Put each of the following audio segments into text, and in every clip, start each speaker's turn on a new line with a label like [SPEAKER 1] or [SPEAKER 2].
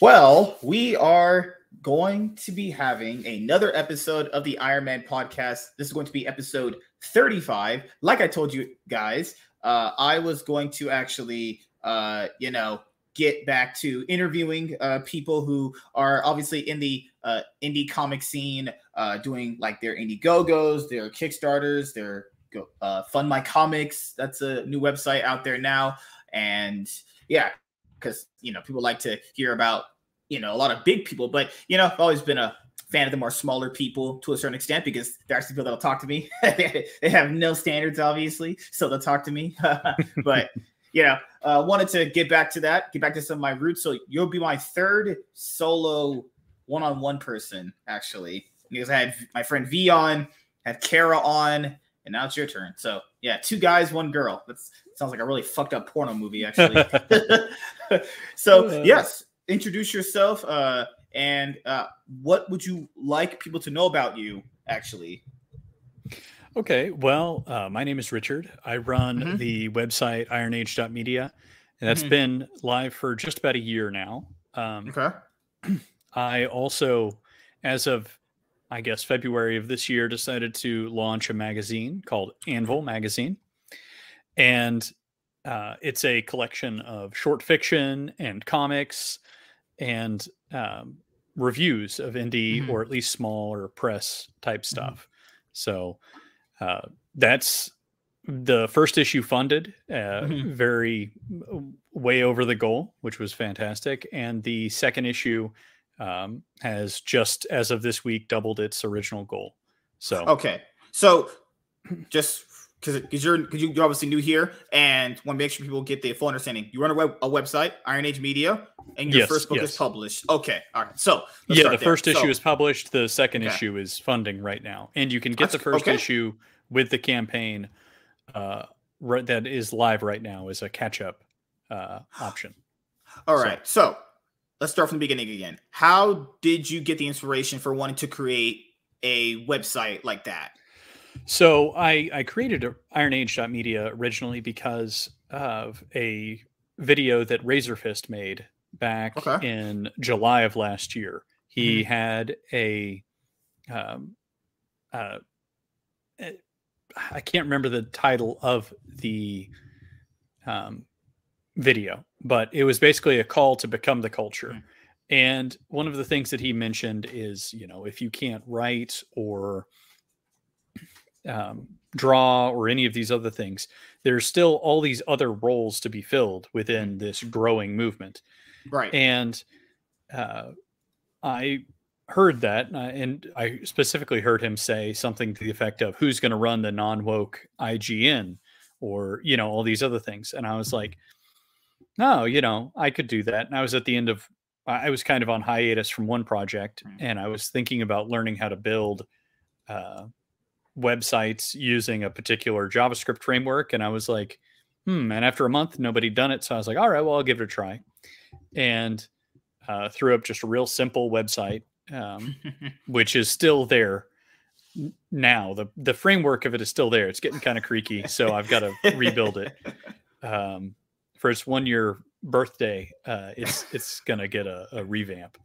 [SPEAKER 1] Well, we are going to be having another episode of the Iron Man podcast. This is going to be episode 35. Like I told you guys, uh, I was going to actually, uh, you know, get back to interviewing uh, people who are obviously in the uh, indie comic scene, uh, doing like their Indiegogos, their Kickstarters, their uh, Fund My Comics. That's a new website out there now. And yeah, because you know people like to hear about you know a lot of big people, but you know I've always been a fan of the more smaller people to a certain extent because they're actually people that'll talk to me. they have no standards, obviously, so they'll talk to me. but you know, uh, wanted to get back to that, get back to some of my roots. So you'll be my third solo one-on-one person, actually, because I had my friend V on, had Kara on, and now it's your turn. So yeah, two guys, one girl. That sounds like a really fucked up porno movie, actually. so yes, introduce yourself, uh, and uh, what would you like people to know about you, actually?
[SPEAKER 2] Okay, well, uh, my name is Richard. I run mm-hmm. the website ironage.media, and that's mm-hmm. been live for just about a year now. Um, okay. I also, as of I guess February of this year, decided to launch a magazine called Anvil Magazine, and uh, it's a collection of short fiction and comics and um, reviews of indie mm-hmm. or at least smaller press type mm-hmm. stuff. Mm-hmm. So uh, that's the first issue funded uh, mm-hmm. very way over the goal, which was fantastic, and the second issue um, has just as of this week doubled its original goal. So
[SPEAKER 1] okay, so just because you're because you're obviously new here and want to make sure people get the full understanding. You run a, web, a website, Iron Age Media, and your yes, first book yes. is published. Okay, all right. So
[SPEAKER 2] yeah, the there. first issue so, is published. The second okay. issue is funding right now, and you can get That's, the first okay. issue with the campaign uh, right, that is live right now as a catch up uh, option.
[SPEAKER 1] All right, so, so let's start from the beginning again. How did you get the inspiration for wanting to create a website like that?
[SPEAKER 2] So I I created IronAge.media originally because of a video that Razorfist made back okay. in July of last year. He mm-hmm. had a um uh eh, I can't remember the title of the um video, but it was basically a call to become the culture. Mm. And one of the things that he mentioned is, you know, if you can't write or um, draw or any of these other things, there's still all these other roles to be filled within mm. this growing movement.
[SPEAKER 1] Right.
[SPEAKER 2] And uh, I heard that, uh, and I specifically heard him say something to the effect of, "Who's going to run the non-woke IGN?" or you know all these other things. And I was like, no, you know, I could do that. And I was at the end of, I was kind of on hiatus from one project, and I was thinking about learning how to build uh, websites using a particular JavaScript framework. And I was like, hmm. And after a month, nobody done it. So I was like, all right, well, I'll give it a try. And uh, threw up just a real simple website, um, which is still there now. The the framework of it is still there. It's getting kind of creaky, so I've got to rebuild it. Um, for its one year birthday, uh, it's it's gonna get a, a, revamp.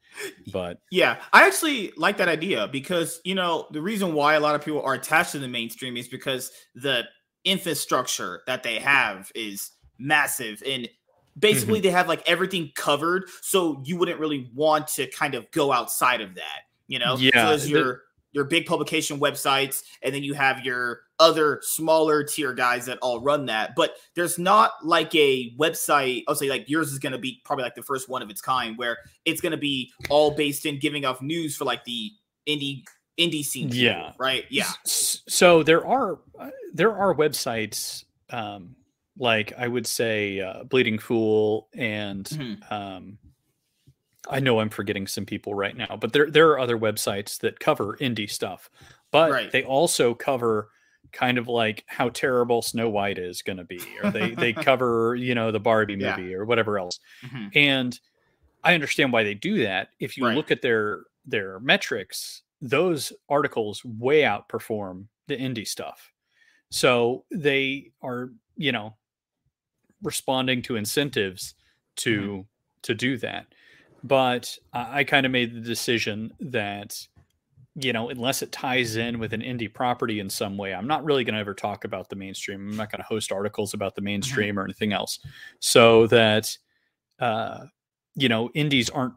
[SPEAKER 2] But
[SPEAKER 1] yeah, I actually like that idea because you know the reason why a lot of people are attached to the mainstream is because the infrastructure that they have is massive and basically mm-hmm. they have like everything covered so you wouldn't really want to kind of go outside of that you know
[SPEAKER 2] yeah
[SPEAKER 1] so your your big publication websites and then you have your other smaller tier guys that all run that. But there's not like a website. I'll say like yours is going to be probably like the first one of its kind, where it's going to be all based in giving off news for like the indie indie scene.
[SPEAKER 2] Yeah.
[SPEAKER 1] right. Yeah.
[SPEAKER 2] So there are uh, there are websites um, like I would say uh, Bleeding Fool and. Mm-hmm. Um, I know I'm forgetting some people right now, but there there are other websites that cover indie stuff, but right. they also cover kind of like how terrible Snow White is going to be, or they they cover you know the Barbie movie yeah. or whatever else. Mm-hmm. And I understand why they do that. If you right. look at their their metrics, those articles way outperform the indie stuff. So they are you know responding to incentives to mm-hmm. to do that. But I, kind of made the decision that you know, unless it ties in with an indie property in some way, I'm not really going to ever talk about the mainstream. I'm not going to host articles about the mm-hmm. mainstream mm-hmm. or anything else, so that uh, you know, indies aren't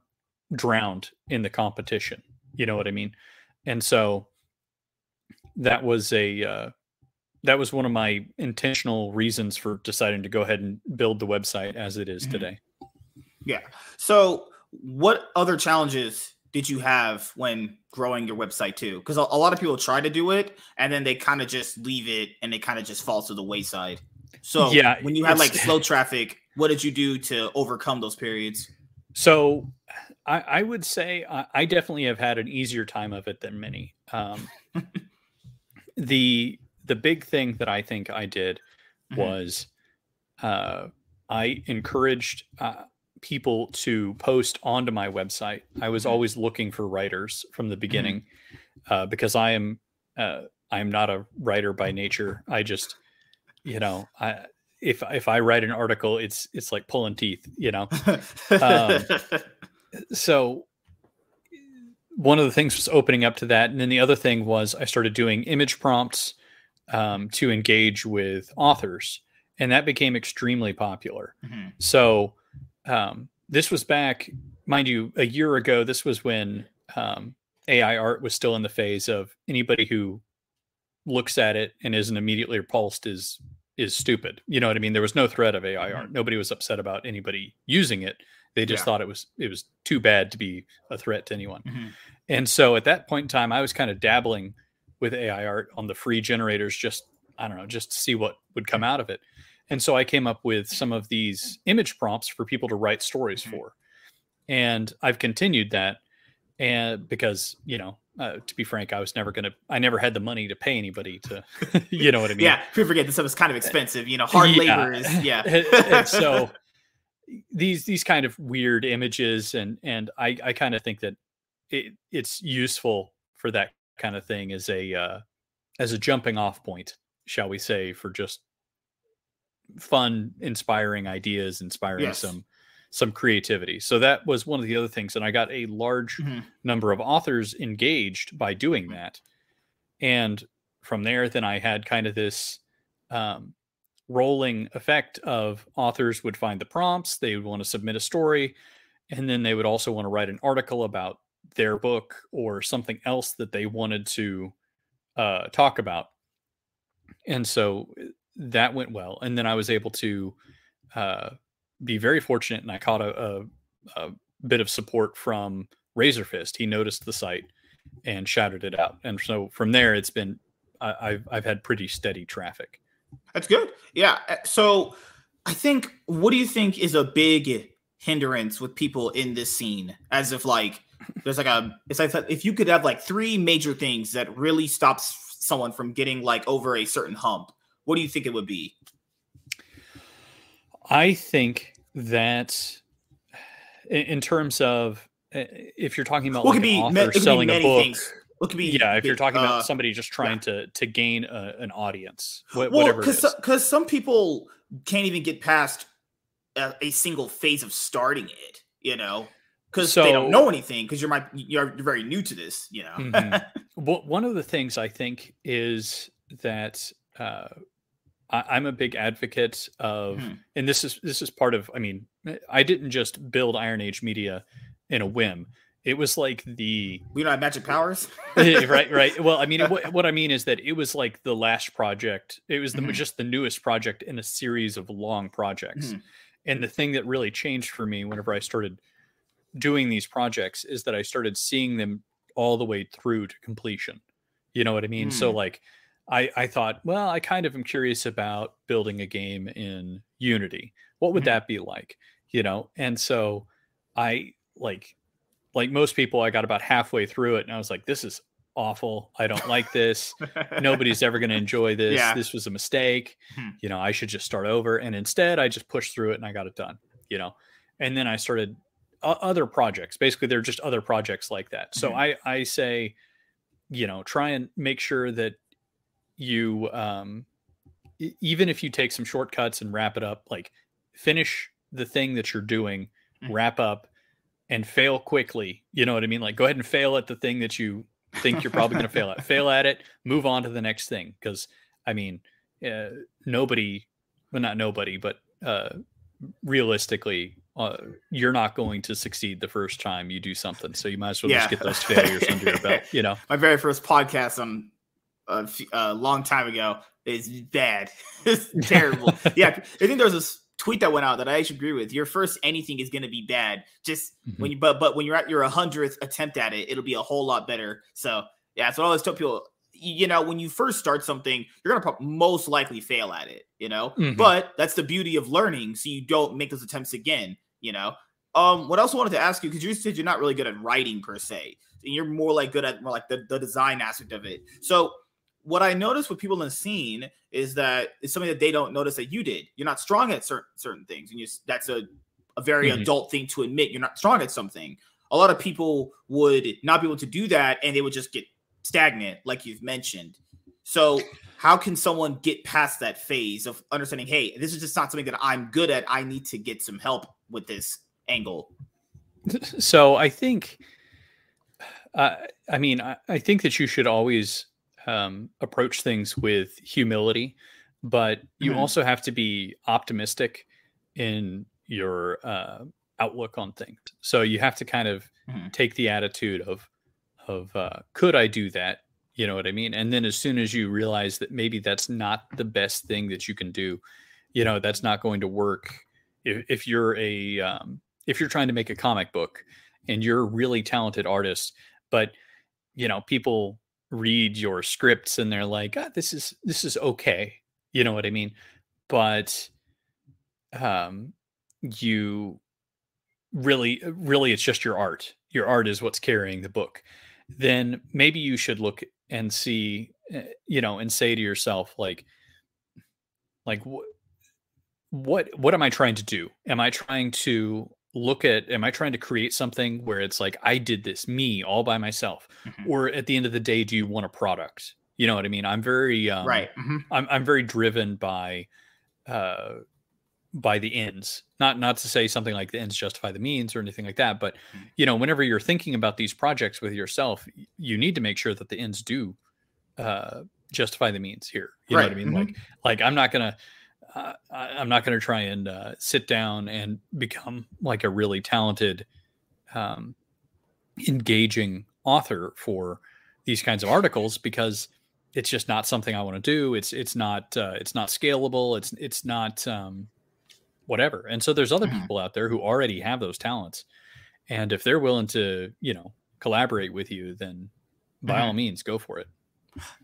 [SPEAKER 2] drowned in the competition. You know what I mean? And so that was a uh, that was one of my intentional reasons for deciding to go ahead and build the website as it is mm-hmm. today.
[SPEAKER 1] Yeah. So, what other challenges did you have when growing your website too? Because a, a, lot of people try to do it and then they kind of just leave it and it kind of just falls to the wayside. So yeah, when you had like slow traffic, what did you do to overcome those periods?
[SPEAKER 2] So I, I would say I, I, definitely have had an easier time of it than many. Um, the the big thing that I think I did mm-hmm. was uh, I encouraged. Uh, people to post onto my website. I was mm-hmm. always looking for writers from the mm-hmm. beginning uh, because I am uh, I am not a writer by nature. I just you know I if if I write an article, it's it's like pulling teeth, you know. um, so one of the things was opening up to that, and then the other thing was I started doing image prompts um, to engage with authors, and that became extremely popular. Mm-hmm. So um, this was back, mind you, a year ago. This was when um, AI art was still in the phase of anybody who looks at it and isn't immediately repulsed is is stupid. You know what I mean? There was no threat of AI art. Mm-hmm. Nobody was upset about anybody using it. They just yeah. thought it was it was too bad to be a threat to anyone. Mm-hmm. And so at that point in time, I was kind of dabbling with AI art on the free generators, just I don't know, just to see what would come out of it. And so I came up with some of these image prompts for people to write stories mm-hmm. for. And I've continued that and because, you know, uh, to be frank, I was never going to, I never had the money to pay anybody to, you know what I mean?
[SPEAKER 1] yeah. People forget this stuff is kind of expensive, you know, hard yeah. labor is, yeah.
[SPEAKER 2] so these, these kind of weird images and, and I, I kind of think that it, it's useful for that kind of thing as a, uh, as a jumping off point, shall we say, for just fun, inspiring ideas, inspiring yes. some some creativity. So that was one of the other things, and I got a large mm-hmm. number of authors engaged by doing mm-hmm. that. And from there, then I had kind of this um, rolling effect of authors would find the prompts, they would want to submit a story, and then they would also want to write an article about their book or something else that they wanted to uh, talk about. And so that went well, and then I was able to uh, be very fortunate, and I caught a, a, a bit of support from Razorfist. He noticed the site and shouted it out, and so from there, it's been I, have I've had pretty steady traffic.
[SPEAKER 1] That's good. Yeah. Eh, so I think what do you think is a big hindrance with people in this scene? As if like there's like a it's like if you could have like three major things that really stops someone from getting like over a certain hump what do you think it would be?
[SPEAKER 2] I think that in terms of if you're talking about like an author selling a book, things. It could be yeah. If you're talking uh, about somebody just trying yeah. to to gain a, an audience, wh- well, whatever.
[SPEAKER 1] Because because some people can't even get past a, a, single phase of starting it. You know, because so, they don't know anything. Because you're my you're, you're very new to this. You know. mm-hmm.
[SPEAKER 2] well, one of the things I think is that uh, I, am a big advocate of, hmm. and this is this is part of. I mean, I didn't just build Iron Age Media in a whim. It was like the
[SPEAKER 1] we don't have magic powers,
[SPEAKER 2] right? Right. Well, I mean, what, what, I mean is that it was like the last project. It was the mm-hmm. just the newest project in a series of long projects. Mm-hmm. And the thing that really changed for me whenever I started doing these projects is that I started seeing them all the way through to completion. You know what I mean? Mm. So like I, I thought, well, I kind of am curious about building a game in Unity. What would mm-hmm. that be like? You know, and so I like like most people, I got about halfway through it and I was like, this is awful. I don't like this. Nobody's ever going to enjoy this. Yeah. This was a mistake. Hmm. You know, I should just start over. And instead, I just pushed through it and I got it done, you know. And then I started uh, other projects. Basically, they're just other projects like that. So mm-hmm. I I say, you know, try and make sure that you um even if you take some shortcuts and wrap it up like finish the thing that you're doing mm-hmm. wrap up and fail quickly. You know what I mean? Like go ahead and fail at the thing that you think you're probably going to fail at. Fail at it, move on to the next thing. Because I mean, uh, nobody, well, not nobody, but uh, realistically, uh, you're not going to succeed the first time you do something. So you might as well yeah. just get those failures under your belt. You know,
[SPEAKER 1] my very first podcast on a, a long time ago is bad. it's terrible. yeah, I think there was this tweet that went out that I actually agree with. Your first anything is going to be bad. Just mm-hmm. when you, but but when you're at your hundredth attempt at it, it'll be a whole lot better. So yeah, so I always tell people, you know, when you first start something, you're gonna most likely fail at it. You know, mm-hmm. but that's the beauty of learning, so you don't make those attempts again. You know. Um, what else I wanted to ask you because you said you're not really good at writing per se, and you're more like good at more like the, the design aspect of it. So what I noticed with people in the scene is that it's something that they don't notice that you did. You're not strong at certain certain things, and you that's a a very mm-hmm. adult thing to admit. You're not strong at something. A lot of people would not be able to do that, and they would just get stagnant, like you've mentioned. So, how can someone get past that phase of understanding, hey, this is just not something that I'm good at. I need to get some help with this angle.
[SPEAKER 2] So, I think, uh, I mean, I, I think that you should always um, approach things with humility, but you mm-hmm. also have to be optimistic in your uh, outlook on things. So you have to kind of mm-hmm. take the attitude of of uh, could I do that? You know what I mean? And then as soon as you realize that maybe that's not the best thing that you can do, you know that's not going to work. If, if you're a um, if you're trying to make a comic book and you're a really talented artist, but you know people read your scripts and they're like, ah, this is this is okay. You know what I mean? But um you really really it's just your art. Your art is what's carrying the book. Then maybe you should look and see eh, you know and say to yourself like like what what what am I trying to do? Am I trying to look at am i trying to create something where it's like i did this me all by myself mm-hmm. or at the end of the day do you want a product you know what i mean i'm very um,
[SPEAKER 1] right mm-hmm.
[SPEAKER 2] I'm, I'm very driven by uh by the ends not not to say something like the ends justify the means or anything like that but mm-hmm. you know whenever you're thinking about these projects with yourself you need to make sure that the ends do uh justify the means here you right. know what i mean like mm-hmm. like i'm not gonna uh, I'm not going to try and uh, sit down and become like a really talented, um, engaging author for these kinds of articles because it's just not something I want to do. It's it's not uh, it's not scalable. It's it's not um, whatever. And so there's other mm-hmm. people out there who already have those talents, and if they're willing to you know collaborate with you, then by all mm-hmm. means go for it.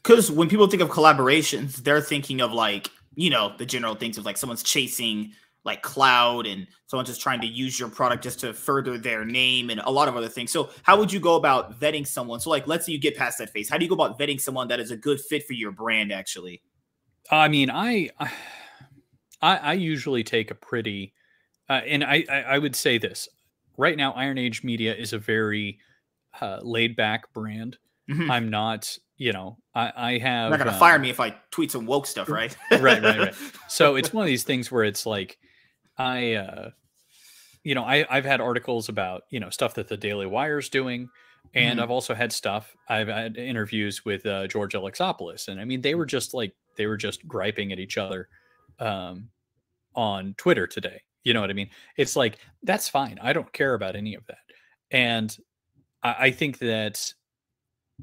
[SPEAKER 1] Because when people think of collaborations, they're thinking of like you know the general things of like someone's chasing like cloud and someone's just trying to use your product just to further their name and a lot of other things. So how would you go about vetting someone? So like let's say you get past that phase. How do you go about vetting someone that is a good fit for your brand actually?
[SPEAKER 2] I mean, I I, I usually take a pretty uh, and I, I, I would say this. Right now Iron Age Media is a very uh, laid back brand. Mm-hmm. I'm not you know, I, I have.
[SPEAKER 1] You're not gonna um, fire me if I tweet some woke stuff, right?
[SPEAKER 2] right, right, right. So it's one of these things where it's like, I, uh, you know, I I've had articles about you know stuff that the Daily Wire's doing, and mm-hmm. I've also had stuff. I've had interviews with uh, George Alexopoulos, and I mean they were just like they were just griping at each other, um, on Twitter today. You know what I mean? It's like that's fine. I don't care about any of that, and I, I think that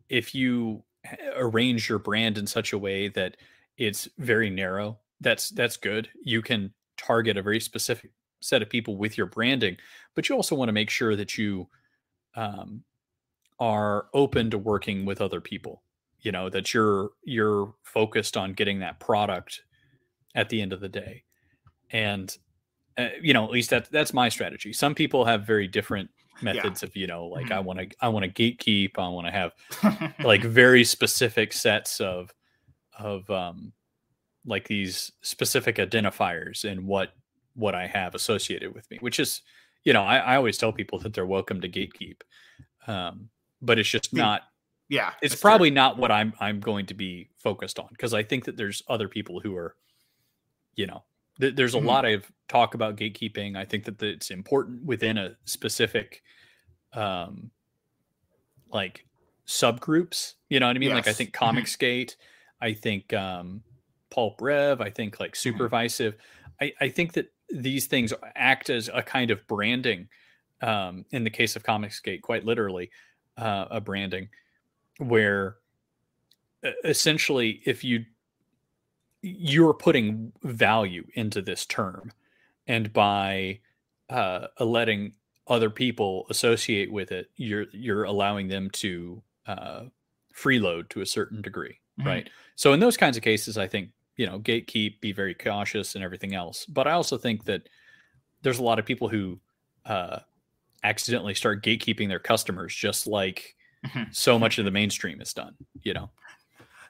[SPEAKER 2] if you arrange your brand in such a way that it's very narrow that's that's good. You can target a very specific set of people with your branding but you also want to make sure that you um, are open to working with other people you know that you're you're focused on getting that product at the end of the day. And uh, you know at least that that's my strategy. Some people have very different methods yeah. of you know like mm-hmm. i want to i want to gatekeep i want to have like very specific sets of of um like these specific identifiers and what what i have associated with me which is you know i, I always tell people that they're welcome to gatekeep um but it's just not
[SPEAKER 1] yeah
[SPEAKER 2] it's probably true. not what i'm i'm going to be focused on because i think that there's other people who are you know there's a mm-hmm. lot of talk about gatekeeping. I think that it's important within a specific um like subgroups. You know what I mean? Yes. Like I think mm-hmm. Comicsgate, I think um Pulp Rev, I think like mm-hmm. Superversive. I, I think that these things act as a kind of branding. Um, in the case of Comics Gate, quite literally, uh, a branding where essentially if you you're putting value into this term and by uh, letting other people associate with it you're you're allowing them to uh, freeload to a certain degree mm-hmm. right so in those kinds of cases i think you know gatekeep be very cautious and everything else but i also think that there's a lot of people who uh, accidentally start gatekeeping their customers just like mm-hmm. so much of the mainstream is done you know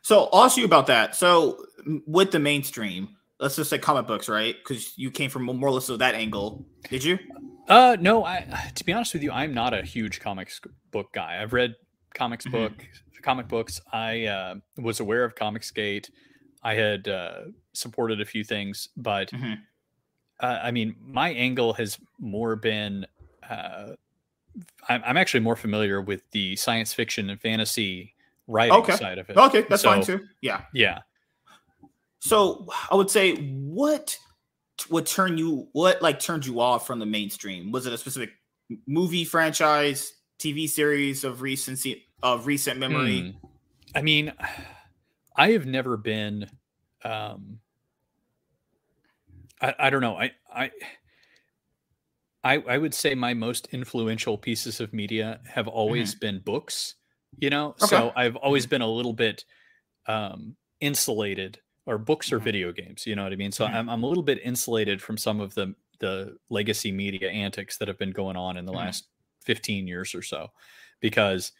[SPEAKER 1] so I'll ask you about that. So with the mainstream, let's just say comic books, right? Because you came from more or less of that angle. Did you?
[SPEAKER 2] Uh, no. I to be honest with you, I'm not a huge comics book guy. I've read comics mm-hmm. book comic books. I uh, was aware of Comicsgate. I had uh, supported a few things, but mm-hmm. uh, I mean, my angle has more been. Uh, I'm, I'm actually more familiar with the science fiction and fantasy writing okay. side of it.
[SPEAKER 1] Okay, that's so, fine too. Yeah.
[SPEAKER 2] Yeah.
[SPEAKER 1] So I would say what would turn you what like turned you off from the mainstream? Was it a specific movie franchise, TV series of recency of recent memory? Hmm.
[SPEAKER 2] I mean, I have never been um I, I don't know. I I I I would say my most influential pieces of media have always mm-hmm. been books you know okay. so i've always mm-hmm. been a little bit um insulated or books or mm-hmm. video games you know what i mean so mm-hmm. I'm, I'm a little bit insulated from some of the the legacy media antics that have been going on in the mm-hmm. last 15 years or so because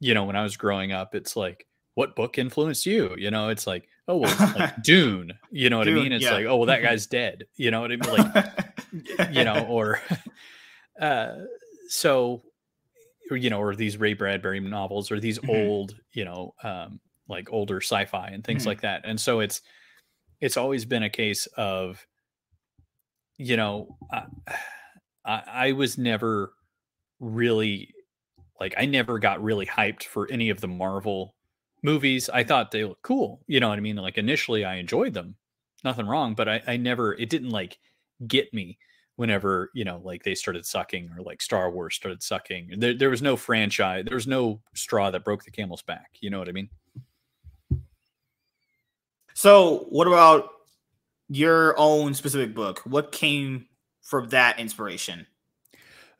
[SPEAKER 2] you know when i was growing up it's like what book influenced you you know it's like oh well like dune you know what dune, i mean it's yeah. like oh well that guy's dead you know what i mean like you know or uh so or you know, or these Ray Bradbury novels, or these mm-hmm. old, you know, um, like older sci-fi and things mm-hmm. like that. And so it's it's always been a case of, you know, I, I, I was never really like I never got really hyped for any of the Marvel movies. I thought they looked cool. You know what I mean? Like initially I enjoyed them. Nothing wrong, but I, I never it didn't like get me whenever you know like they started sucking or like star wars started sucking there, there was no franchise there was no straw that broke the camel's back you know what i mean?
[SPEAKER 1] So what about your own specific book? What came from that inspiration?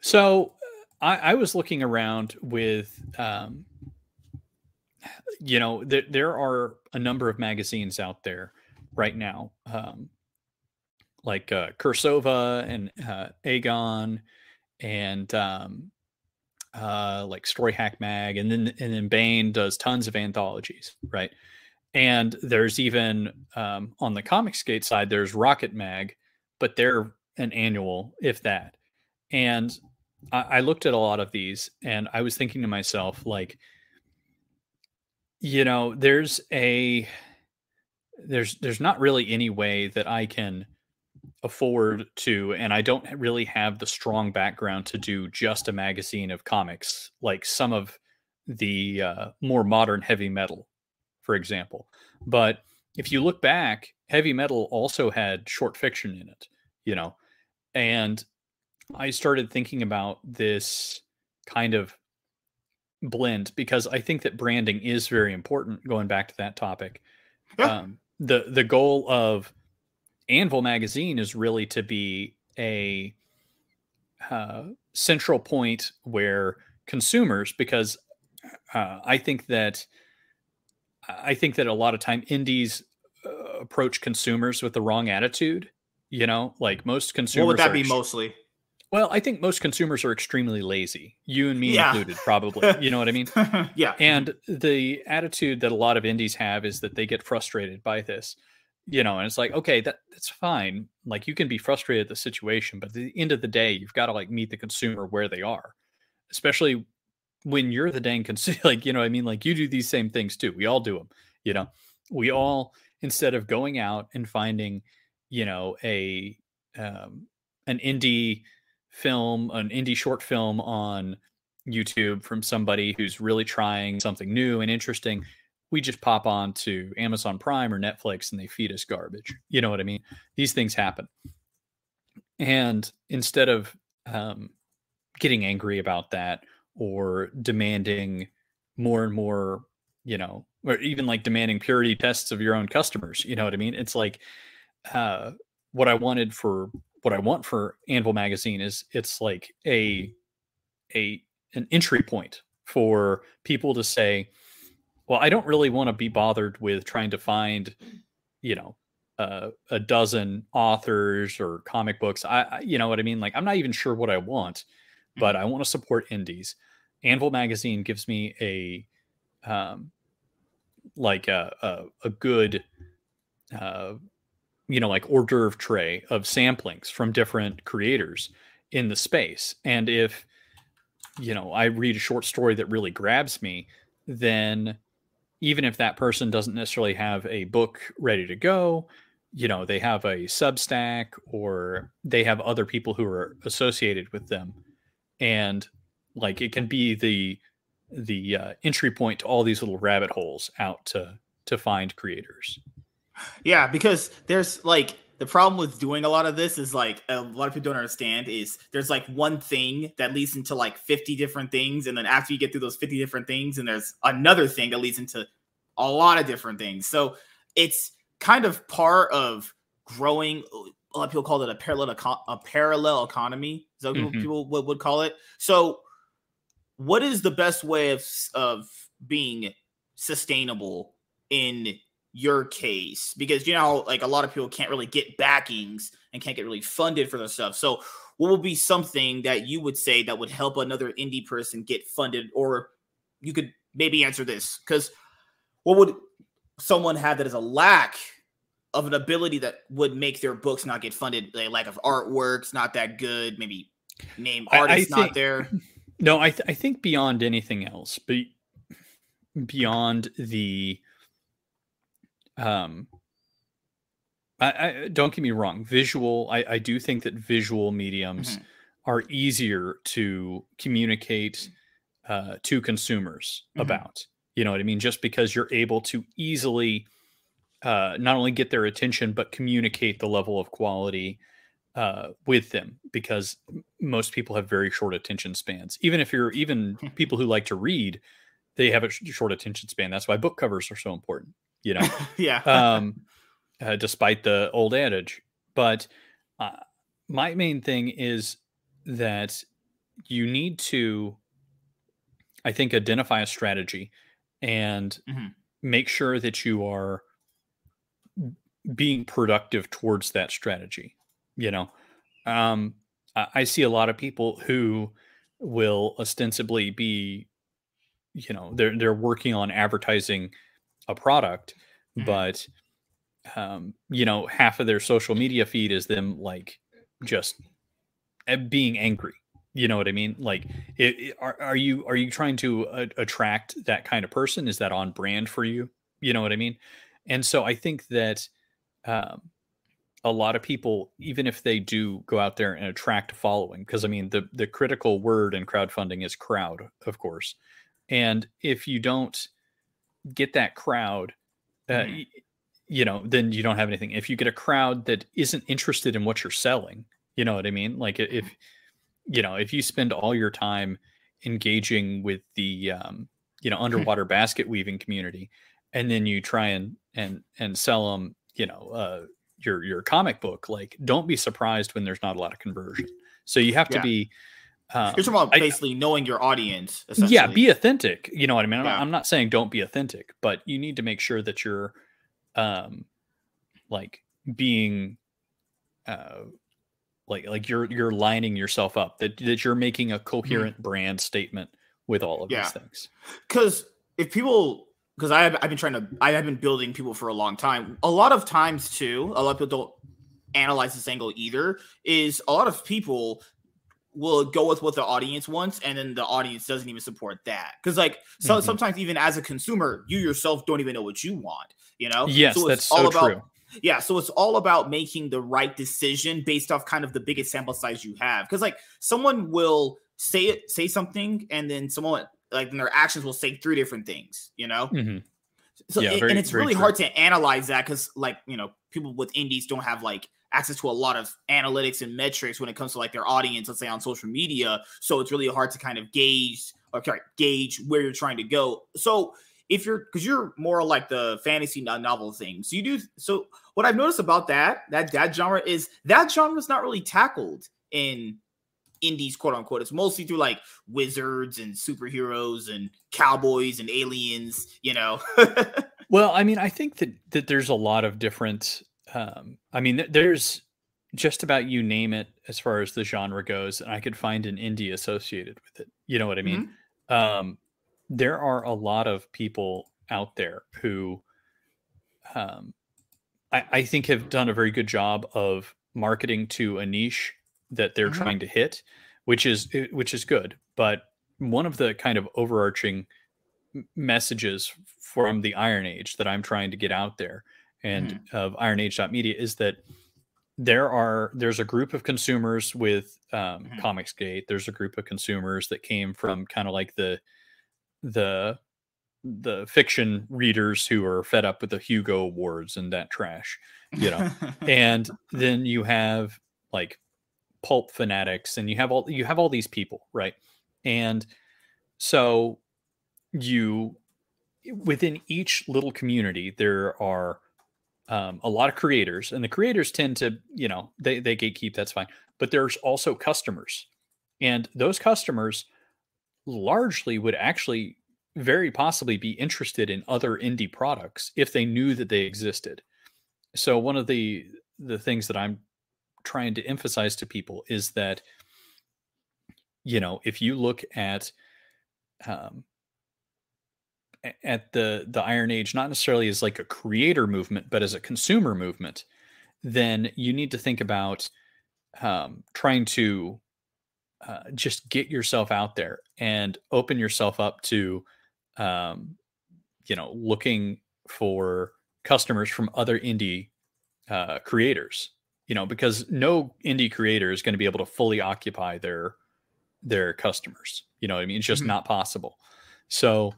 [SPEAKER 2] So i, I was looking around with um, you know there, there are a number of magazines out there right now um, like uh, Cirsova and uh, Agon and um, uh, like StoryHack Mag, and then and then Baen does tons of anthologies, right? And there's even um, on the Comicsgate side, there's Rocket Mag, but they're an annual, if that. And I, I looked at a lot of these, and I was thinking to myself, like, you know, there's a there's there's not really any way that I can afford to and i don't really have the strong background to do just a magazine of comics like some of the uh, more modern heavy metal for example. But if you look back heavy metal also had short fiction in it you know? And i started thinking about this kind of blend because i think that branding is very important going back to that topic. Yeah. um, the the goal of Anvil magazine is really to be a uh, central point where consumers, because uh, I think that I think that a lot of time indies uh, approach consumers with the wrong attitude. You know, like most consumers.
[SPEAKER 1] What would that be mostly?
[SPEAKER 2] Well, I think most consumers are extremely lazy, you and me yeah. included, probably. You know what I mean?
[SPEAKER 1] yeah.
[SPEAKER 2] And the attitude that a lot of indies have is that they get frustrated by this you know and it's like okay that that's fine. Like you can be frustrated at the situation but at the end of the day you've got to like meet the consumer where they are especially when you're the dang consumer like you know i mean? Like you do these same things too we all do them you know? We all instead of going out and finding you know a um, an indie film an indie short film on YouTube from somebody who's really trying something new and interesting, we just pop on to Amazon Prime or Netflix and they feed us garbage. You know what I mean? These things happen. And instead of um, getting angry about that or demanding more and more, you know, or even like demanding purity tests of your own customers, you know what I mean? It's like uh, what I wanted for what I want for Anvil magazine is it's like a a an entry point for people to say, well, I don't really want to be bothered with trying to find, you know, uh, a dozen authors or comic books. I, I, you know what I mean? Like, I'm not even sure what I want, but mm-hmm. I want to support indies. Anvil magazine gives me a, um, like a, a, a good, uh, you know, like hors d'oeuvre tray of samplings from different creators in the space. And if, you know, I read a short story that really grabs me, then even if that person doesn't necessarily have a book ready to go, you know, they have a Substack or they have other people who are associated with them, and like it can be the the uh, entry point to all these little rabbit holes out to to find creators.
[SPEAKER 1] Yeah, because there's like the problem with doing a lot of this is like a lot of people don't understand is there's like one thing that leads into like 50 different things and then after you get through those 50 different things and there's another thing that leads into a lot of different things so it's kind of part of growing a lot of people call it a parallel a parallel economy is that mm-hmm. people would, would call it so what is the best way of of being sustainable in your case because you know like a lot of people can't really get backings and can't get really funded for their stuff. So what would be something that you would say that would help another indie person get funded? Or you could maybe answer this because what would someone have that is a lack of an ability that would make their books not get funded? A lack of artworks not that good maybe name artists I, I not there?
[SPEAKER 2] No I, th- I think beyond anything else but beyond the um I, I, don't get me wrong visual I, I do think that visual mediums mm-hmm. are easier to communicate uh, to consumers mm-hmm. about you know what i mean just because you're able to easily uh, not only get their attention but communicate the level of quality uh, with them because most people have very short attention spans even if you're even people who like to read they have a short attention span that's why book covers are so important you know?
[SPEAKER 1] Yeah.
[SPEAKER 2] Um uh, despite the old adage. But uh, my main thing is that you need to i think identify a strategy and mm-hmm. make sure that you are being productive towards that strategy you know? Um I, I see a lot of people who will ostensibly be you know they're they're working on advertising a product, mm-hmm. but um, you know, half of their social media feed is them like just eh, being angry. You know what I mean? Like, it, it, are, are you are you trying to uh, attract that kind of person? Is that on brand for you? You know what I mean? And so I think that um, a lot of people, even if they do go out there and attract a following, because I mean the the critical word in crowdfunding is crowd, of course. And if you don't get that crowd, uh, mm-hmm. you know, then you don't have anything. If you get a crowd that isn't interested in what you're selling, you know what I mean? Like if, you know, if you spend all your time engaging with the, um, you know, underwater basket weaving community, and then you try and and and sell them, you know, uh, your your comic book, like don't be surprised when there's not a lot of conversion. So you have yeah. to be
[SPEAKER 1] um, You're talking about basically I, knowing your audience.
[SPEAKER 2] Yeah, be authentic. You know what I mean? Yeah. I'm not saying don't be authentic, but you need to make sure that you're, um, like being, uh, like like you're you're lining yourself up that that you're making a coherent mm-hmm. brand statement with all of yeah. these things.
[SPEAKER 1] Because if people, because I have I've been trying to I have been building people for a long time. A lot of times too, a lot of people don't analyze this angle either. Is a lot of people will go with what the audience wants and then the audience doesn't even support that because like so mm-hmm. sometimes even as a consumer you yourself don't even know what you want you know
[SPEAKER 2] yes so that's all so about true.
[SPEAKER 1] yeah so it's all about making the right decision based off kind of the biggest sample size you have because like someone will say it, say something, and then someone like then their actions will say three different things. You know.
[SPEAKER 2] Mm-hmm.
[SPEAKER 1] So yeah, very, and it's really true. hard to analyze that because like you know people with indies don't have like access to a lot of analytics and metrics when it comes to like their audience, let's say on social media. So it's really hard to kind of gauge or gauge where you're trying to go. So if you're because you're more like the fantasy novel thing, so you do. So what I've noticed about that that that genre is that genre is not really tackled in indies, quote unquote. It's mostly through like wizards and superheroes and cowboys and aliens, you know.
[SPEAKER 2] well, I mean, I think that that there's a lot of different um, I mean, there's just about you name it as far as the genre goes, and I could find an indie associated with it. You know what I mean? Mm-hmm. Um, there are a lot of people out there who um, I, I, think have done a very good job of marketing to a niche that they're mm-hmm. trying to hit, which is eh, which is good. But one of the kind of overarching messages from the Iron Age that I'm trying to get out there and mm-hmm. of Iron Age Media is that there are there's a group of consumers with um, mm-hmm. Comicsgate. There's a group of consumers that came from kind of like the the the fiction readers who are fed up with the Hugo Awards and that trash, you know. and then you have like pulp fanatics, and you have all you have all these people, right? And so you within each little community there are um, a lot of creators, and the creators tend to, you know, they they gatekeep. That's fine, but there's also customers, and those customers largely would actually very possibly be interested in other indie products if they knew that they existed. So one of the the things that I'm trying to emphasize to people is that you know if you look at um, at the the Iron Age not necessarily as like a creator movement, but as a consumer movement, then you need to think about um, trying to uh, just get yourself out there and open yourself up to, um, you know, looking for customers from other indie uh, creators. You know, because no indie creator is going to be able to fully occupy their their customers. You know, I mean, it's just mm-hmm. not possible. So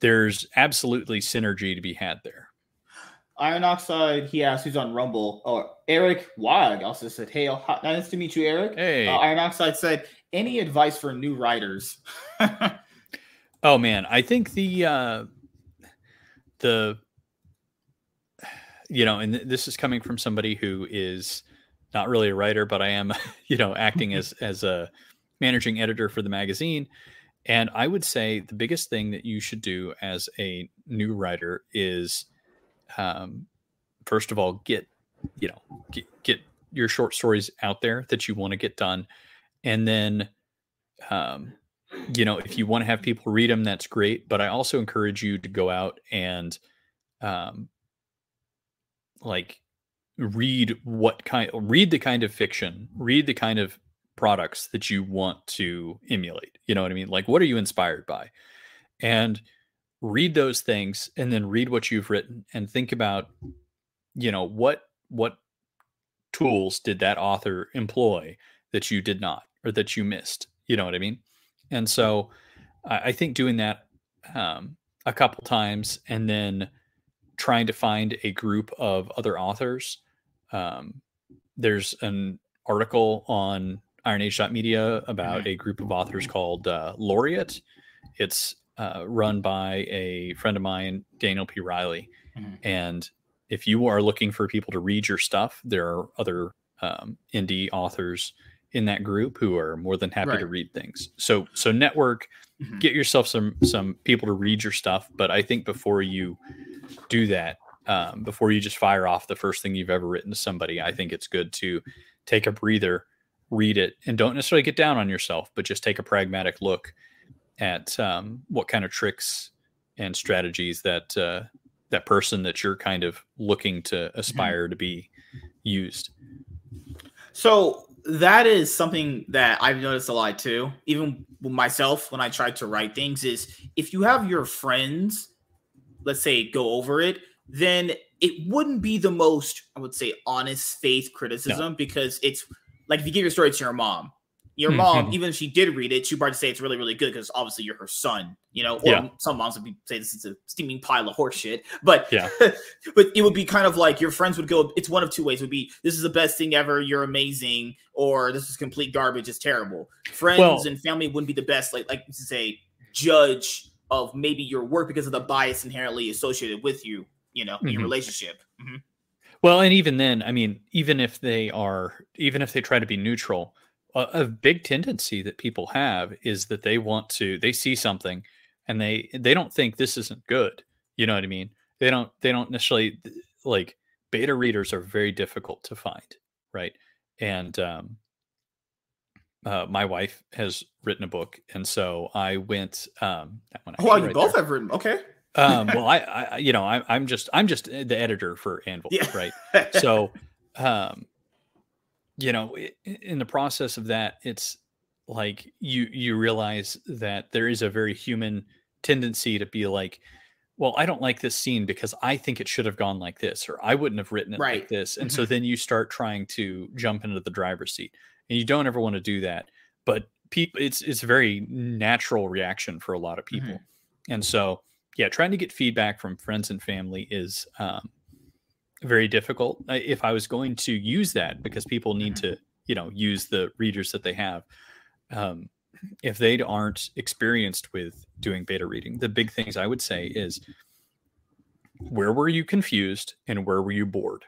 [SPEAKER 2] there's absolutely synergy to be had there.
[SPEAKER 1] Iron Oxide, he asked who's on Rumble. Or oh, Eric Wag also said, Hey, nice to meet you, Eric.
[SPEAKER 2] Hey.
[SPEAKER 1] Uh, Iron Oxide said, Any advice for new writers?
[SPEAKER 2] oh, man. I think the, uh, the, you know, and this is coming from somebody who is not really a writer, but I am, you know, acting as, as a managing editor for the magazine. And I would say the biggest thing that you should do as a new writer is, um, first of all, get you know get, get your short stories out there that you want to get done, and then, um, you know, if you want to have people read them, that's great. But I also encourage you to go out and, um, like read what kind read the kind of fiction read the kind of products that you want to emulate. You know what I mean? Like, what are you inspired by? And read those things and then read what you've written and think about, you know, what, what tools did that author employ that you did not or that you missed? You know what I mean? And so I, think doing that um, a couple times and then trying to find a group of other authors. Um, there's an article on Iron Age Media about mm-hmm. a group of authors called uh, Laureate. It's uh, run by a friend of mine, Daniel P. Riley. Mm-hmm. And if you are looking for people to read your stuff, there are other um, indie authors in that group who are more than happy right. to read things. So so network, mm-hmm. get yourself some some people to read your stuff. But I think before you do that, um, before you just fire off the first thing you've ever written to somebody, I think it's good to take a breather read it and don't necessarily get down on yourself, but just take a pragmatic look at um, what kind of tricks and strategies that uh, that person that you're kind of looking to mm-hmm. aspire mm-hmm. to be used.
[SPEAKER 1] So that is something that I've noticed a lot too. Even myself, when I try to write things, is if you have your friends, let's say, go over it, then it wouldn't be the most, I would say, honest faith criticism no. because it's like if you give your story to your mom, Your mom,
[SPEAKER 2] Mhm.
[SPEAKER 1] even if she did read it, she'd probably say it's really, really good because obviously you're her son, you know. Or
[SPEAKER 2] Yeah.
[SPEAKER 1] some moms would be say this is a steaming pile of horse shit. But
[SPEAKER 2] Yeah.
[SPEAKER 1] but it would be kind of like your friends would go. It's one of two ways. It would be this is the best thing ever. You're amazing, or this is complete garbage. It's terrible. Friends
[SPEAKER 2] Well-
[SPEAKER 1] and family wouldn't be the best. Like like to say judge of maybe your work because of the bias inherently associated with you. You know, in your
[SPEAKER 2] Mhm.
[SPEAKER 1] relationship. Mhm.
[SPEAKER 2] Well, and even then, I mean, even if they are, even if they try to be neutral, a, a big tendency that people have is that they want to, they see something and they they don't think this isn't good. You know what I mean? They don't they don't necessarily like beta readers are very difficult to find, right? And um, uh, my wife has written a book, and so I went. Um, that one
[SPEAKER 1] Oh, wow, you both
[SPEAKER 2] there.
[SPEAKER 1] have written. Okay.
[SPEAKER 2] Um, well, I, I, you know, I, I'm just, I'm just the editor for Anvil,
[SPEAKER 1] Yeah.
[SPEAKER 2] right? so um you know in the process of that it's like you you realize that there is a very human tendency to be like well i don't like this scene because i think it should have gone like this or i wouldn't have written it like this. And so then you start trying to jump into the driver's seat and you don't ever want to do that but people it's it's a very natural reaction for a lot of people. And so yeah trying to get feedback from friends and family is um very difficult if i was going to use that because people need
[SPEAKER 1] Mhm.
[SPEAKER 2] to you know use the readers that they have um, if they aren't experienced with doing beta reading the big things i would say is where were you confused and where were you bored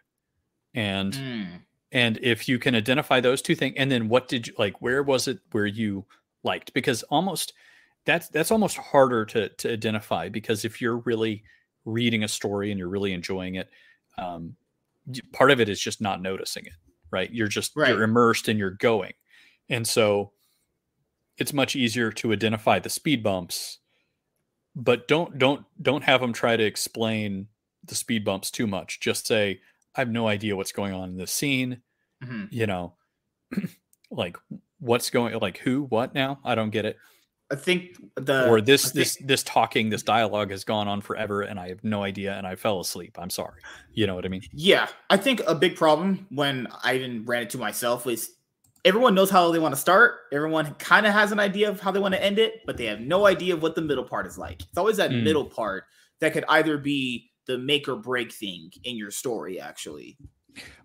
[SPEAKER 2] and
[SPEAKER 1] Mm.
[SPEAKER 2] and if you can identify those two things and then what did you like where was it where you liked because almost that's that's almost harder to to identify because if you're really reading a story and you're really enjoying it um part of it is just not noticing it right? You're just
[SPEAKER 1] Right.
[SPEAKER 2] you're immersed and you're going. And so it's much easier to identify the speed bumps but don't don't don't have them try to explain the speed bumps too much. Just say i have no idea what's going on in this scene
[SPEAKER 1] Mhm.
[SPEAKER 2] you know? Like what's going like who what now? I don't get it
[SPEAKER 1] I think the
[SPEAKER 2] or this
[SPEAKER 1] think-
[SPEAKER 2] this this talking this dialogue has gone on forever and i have no idea and i fell asleep i'm sorry you know what i mean
[SPEAKER 1] Yeah, I think a big problem when I even ran it to myself was everyone knows how they want to start. Everyone kind of has an idea of how they want to end it, but they have no idea of what the middle part is like. It's always that
[SPEAKER 2] Mm.
[SPEAKER 1] middle part that could either be the make or break thing in your story, actually.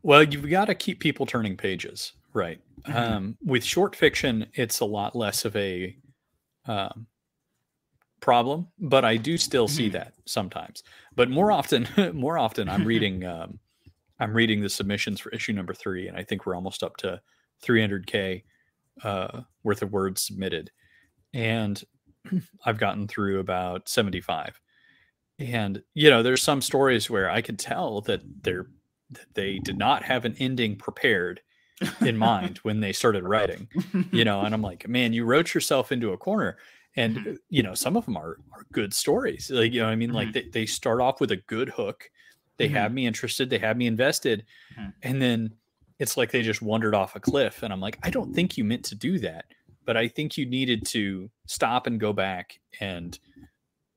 [SPEAKER 2] well you've got to keep people turning pages right
[SPEAKER 1] Mhm.
[SPEAKER 2] um with short fiction it's a lot less of a um problem but i do still see
[SPEAKER 1] Mhm.
[SPEAKER 2] that sometimes. But more often more often i'm reading um i'm reading the submissions for issue number three and i think we're almost up to 300k uh worth of words submitted. And i've gotten through about 75 and you know there's some stories where i could tell that they're that they did not have an ending prepared in mind when they started writing you know and i'm like man you wrote yourself into a corner and
[SPEAKER 1] Mhm.
[SPEAKER 2] uh, you know some of them are are good stories like you know what i mean like
[SPEAKER 1] Mhm.
[SPEAKER 2] they, they start off with a good hook they
[SPEAKER 1] Mhm.
[SPEAKER 2] have me interested they have me invested
[SPEAKER 1] Mhm.
[SPEAKER 2] and then it's like they just wandered off a cliff and i'm like i don't think you meant to do that but i think you needed to stop and go back and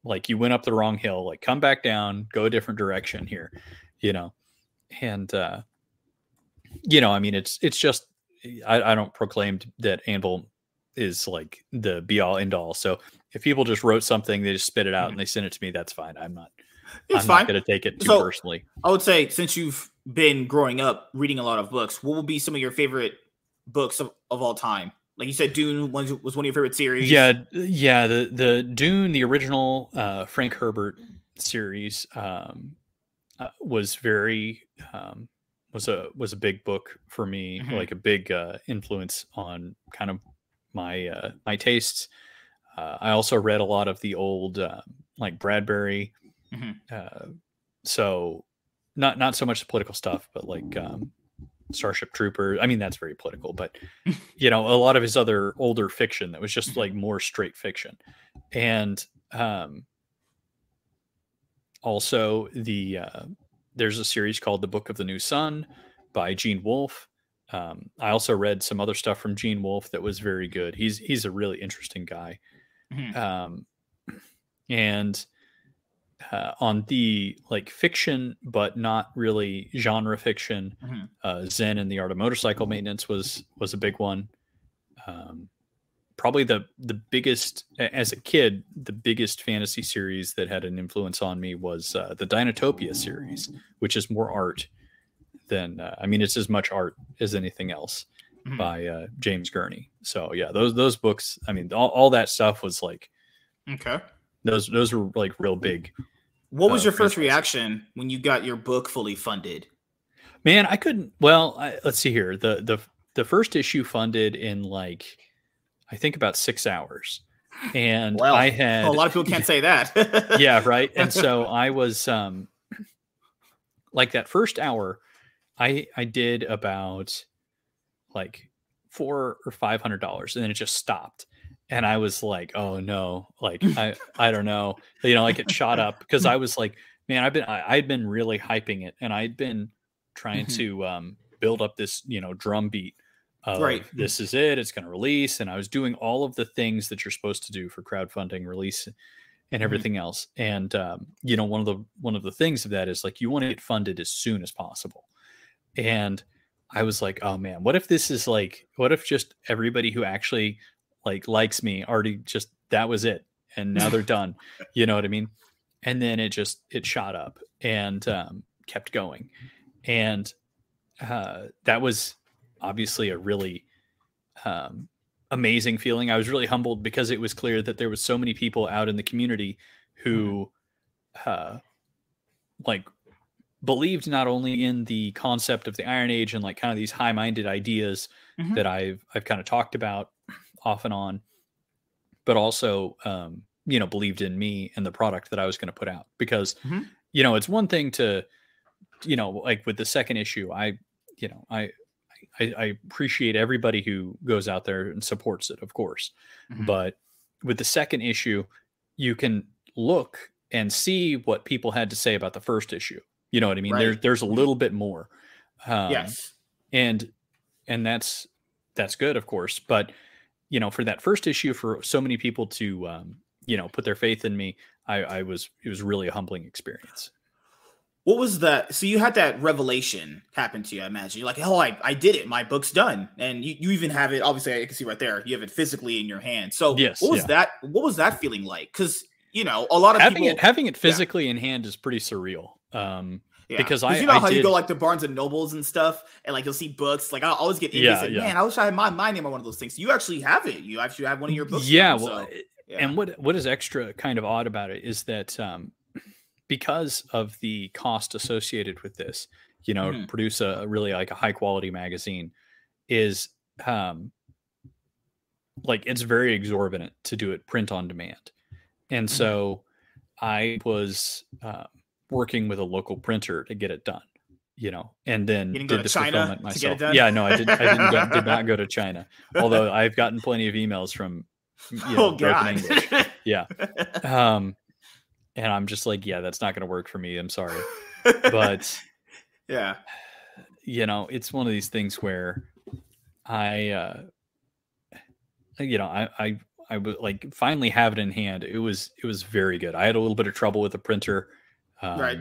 [SPEAKER 2] like you went up the wrong hill like come back down go a different direction here you know and uh you know i mean it's it's just i, I don't proclaim that anvil is like the be all end all so if people just wrote something they just spit it out and they send it to me that's fine i'm not
[SPEAKER 1] It's
[SPEAKER 2] i'm
[SPEAKER 1] fine.
[SPEAKER 2] not going to take it too
[SPEAKER 1] So-
[SPEAKER 2] personally
[SPEAKER 1] I would say since you've been growing up reading a lot of books, what would be some of your favorite books of, of all time? Like you said, Dune was, was one of your favorite series.
[SPEAKER 2] Yeah, yeah. The the Dune, the original uh, Frank Herbert series, um, uh, was very um, was a was a big book for me,
[SPEAKER 1] Mhm.
[SPEAKER 2] like a big uh, influence on kind of my uh, my tastes. Uh, I also read a lot of the old uh, like Bradbury,
[SPEAKER 1] Mhm.
[SPEAKER 2] uh, so not not so much the political stuff, but like um, Starship Trooper. I mean, that's very political, but you know, a lot of his other older fiction that was just
[SPEAKER 1] Mhm.
[SPEAKER 2] like more straight fiction, and um, also the uh, there's a series called The Book of the New Sun by Gene Wolfe. Um, I also read some other stuff from Gene Wolfe that was very good. He's he's a really interesting guy.
[SPEAKER 1] Mhm.
[SPEAKER 2] Um, and uh, on the like fiction, but not really genre fiction,
[SPEAKER 1] Mhm.
[SPEAKER 2] uh, Zen and the Art of Motorcycle Maintenance was was a big one. um, probably the the biggest as a kid the biggest fantasy series that had an influence on me was uh, the dinotopia series which is more art than uh, i mean it's as much art as anything else mm-hmm. by uh, james gurney. So yeah those those books i mean all, all that stuff was like
[SPEAKER 1] okay.
[SPEAKER 2] those those were like real big
[SPEAKER 1] what was uh, your first reaction when you got your book fully funded?
[SPEAKER 2] Man i couldn't well I, let's see here. The the the first issue funded in like I think about six hours. And well, I had
[SPEAKER 1] a lot of people can't say that.
[SPEAKER 2] yeah, right. And so I was um like that first hour, I I did about like four or five hundred dollars and then it just stopped. And I was like, oh no, like I I don't know. You know, like it shot up because I was like, man, I've been I, I'd been really hyping it and I'd been trying mm-hmm. to um build up this, you know, drum beat right. this is it, it's going to release. And I was doing all of the things that you're supposed to do for crowdfunding, release, and mm-hmm. everything mm-hmm. else. And um, you know, one of the one of the things of that is like you want to get funded as soon as possible. And I was like, oh man, what if this is like, what if just everybody who actually like likes me already just that was it, and now they're done. You know what I mean? And then it just it shot up and um, kept going, and uh, that was obviously a really um, amazing feeling. I was really humbled because it was clear that there was so many people out in the community who, mm-hmm. uh, like, believed not only in the concept of the Iron Age and like kind of these high-minded ideas mm-hmm. that I've I've kind of talked about off and on, but also um, you know believed in me and the product that I was going to put out because mm-hmm. you know it's one thing to you know like with the second issue I you know I I, I, appreciate everybody who goes out there and supports it, of course. Mm-hmm. But with the second issue, you can look and see what people had to say about the first issue. You know what I mean? Right. There, there's a little bit more.
[SPEAKER 1] Um, yes.
[SPEAKER 2] And and that's that's good, of course. But you know, for that first issue, for so many people to um, you know put their faith in me, I, I was it was really a humbling experience
[SPEAKER 1] what was that? So you had that revelation happen to you, I imagine. You're like, oh, I, I did it. My book's done. And you, you even have it, obviously, I can see right there. You have it physically in your hand. So yes, what was yeah. that? What was that feeling like? Because, you know, a lot of
[SPEAKER 2] having
[SPEAKER 1] people,
[SPEAKER 2] it having it physically yeah. in hand is pretty surreal. Um, yeah. because I,
[SPEAKER 1] you know
[SPEAKER 2] I
[SPEAKER 1] how
[SPEAKER 2] did...
[SPEAKER 1] you go like to Barnes and Nobles and stuff, and like you'll see books. Like I always get yeah, and, yeah. man, I wish I had my, my name on one of those things. You actually have it. You actually have one of your books.
[SPEAKER 2] Yeah, well, so, yeah. and what what is extra kind of odd about it is that um, because of the cost associated with this, you know, mm-hmm. produce a really like a high quality magazine is um like it's very exorbitant to do it print on demand. And mm-hmm. so I was uh, working with a local printer to get it done, you know, and then
[SPEAKER 1] did the fulfillment myself.
[SPEAKER 2] Yeah, no, I did. I didn't go, did not go to China, although I've gotten plenty of emails from you know, oh, broken English. Yeah. Um, and I'm just like, yeah, that's not going to work for me. I'm sorry, but
[SPEAKER 1] yeah,
[SPEAKER 2] you know, it's one of these things where I, uh, you know, I, I, I would like finally have it in hand. It was, it was very good. I had a little bit of trouble with the printer, um, right?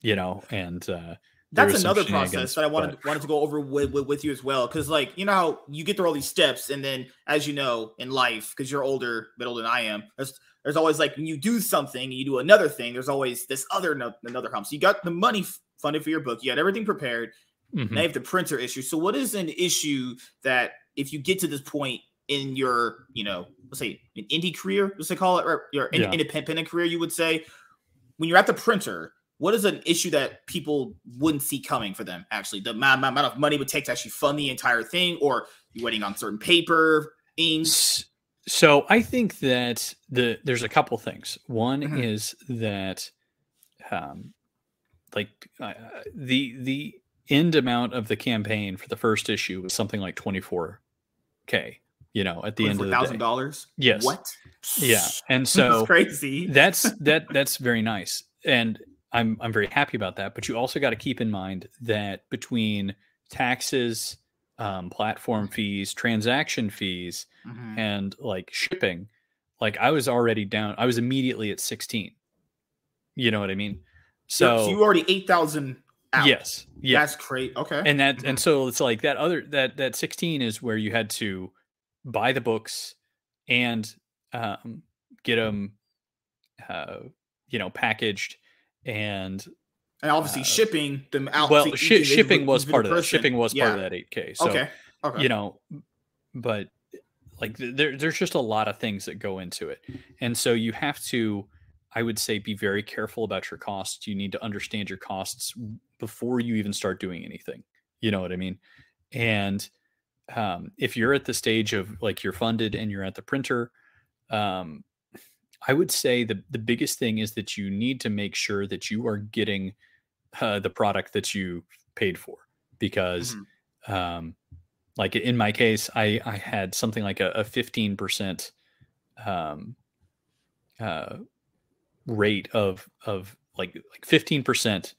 [SPEAKER 2] You know, and uh,
[SPEAKER 1] that's another process that I wanted but... wanted to go over with, with, with you as well. Because like you know how you get through all these steps, and then as you know in life, because you're older, bit older than I am, there's there's always like when you do something, you do another thing. There's always this other no, another hump. So you got the money funded for your book, you got everything prepared. Mm-hmm. Now you have the printer issue. So what is an issue that if you get to this point in your, you know, let's say an indie career, let's say call it, or your yeah. independent career, you would say, when you're at the printer, what is an issue that people wouldn't see coming for them? Actually, the amount, amount of money it would take to actually fund the entire thing, or you're waiting on certain paper, inks.
[SPEAKER 2] So I think that the there's a couple things. One mm-hmm. is that, um, like uh, the the end amount of the campaign for the first issue was something like twenty four k. You know, at the end of the thousand
[SPEAKER 1] dollars.
[SPEAKER 2] Yes.
[SPEAKER 1] What?
[SPEAKER 2] Yeah, and so
[SPEAKER 1] that's crazy.
[SPEAKER 2] That's that that's very nice, and I'm I'm very happy about that. But you also got to keep in mind that between taxes um, platform fees, transaction fees, mm-hmm. and like shipping, like I was already down. I was immediately at 16. You know what I mean? So,
[SPEAKER 1] so you already 8,000
[SPEAKER 2] Yes. Yeah.
[SPEAKER 1] That's great. Okay.
[SPEAKER 2] And that, and so it's like that other, that, that 16 is where you had to buy the books and um, get them, uh, you know, packaged and
[SPEAKER 1] and obviously
[SPEAKER 2] uh,
[SPEAKER 1] shipping them out.
[SPEAKER 2] well,
[SPEAKER 1] each
[SPEAKER 2] shipping was part of that. Shipping was
[SPEAKER 1] Yeah.
[SPEAKER 2] part of that 8K. So
[SPEAKER 1] okay. Okay.
[SPEAKER 2] you know but like there, there's just a lot of things that go into it. And so you have to i would say be very careful about your costs. You need to understand your costs before you even start doing anything. You know what i mean? And um, if you're at the stage of like you're funded and you're at the printer um, i would say the, the biggest thing is that you need to make sure that you are getting uh, the product that you paid for. Because
[SPEAKER 1] Mhm.
[SPEAKER 2] um, like in my case, I I had something like a fifteen percent um, uh, rate of of like like fifteen percent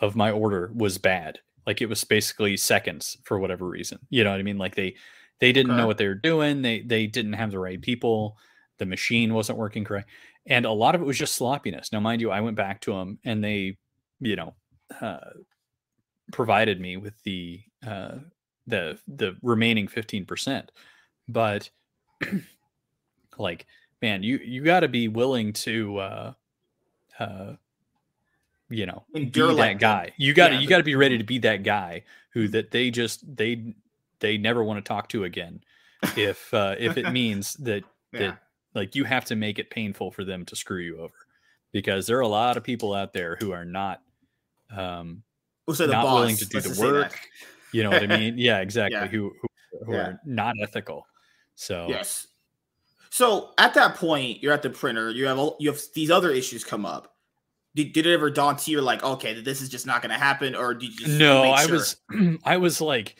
[SPEAKER 2] of my order was bad. Like it was basically seconds for whatever reason. You know what I mean? Like they they didn't
[SPEAKER 1] Okay.
[SPEAKER 2] know what they were doing. They they didn't have the right people. The machine wasn't working correct, and a lot of it was just sloppiness. Now, mind you, I went back to them and they, you know, uh, provided me with the uh, the the remaining 15% but like man you you got to be willing to uh uh you know
[SPEAKER 1] Endure
[SPEAKER 2] be
[SPEAKER 1] like
[SPEAKER 2] that
[SPEAKER 1] that.
[SPEAKER 2] guy you got to
[SPEAKER 1] Yeah,
[SPEAKER 2] you got to be ready to be that guy who that they just they they never want to talk to again if uh if it means that
[SPEAKER 1] Yeah.
[SPEAKER 2] that like you have to make it painful for them to screw you over because there are a lot of people out there who are not um
[SPEAKER 1] We'll say the
[SPEAKER 2] not
[SPEAKER 1] boss.
[SPEAKER 2] willing to do
[SPEAKER 1] let's
[SPEAKER 2] the work. You know what I mean? Yeah, exactly.
[SPEAKER 1] Yeah.
[SPEAKER 2] Who who, who
[SPEAKER 1] Yeah.
[SPEAKER 2] are not ethical. So
[SPEAKER 1] Yes. So at that point, you're at the printer. You have all, you have these other issues come up. Did, did it ever dawn to you like, okay, this is just not going to happen, or did you just
[SPEAKER 2] no, I
[SPEAKER 1] sure?
[SPEAKER 2] was I was like,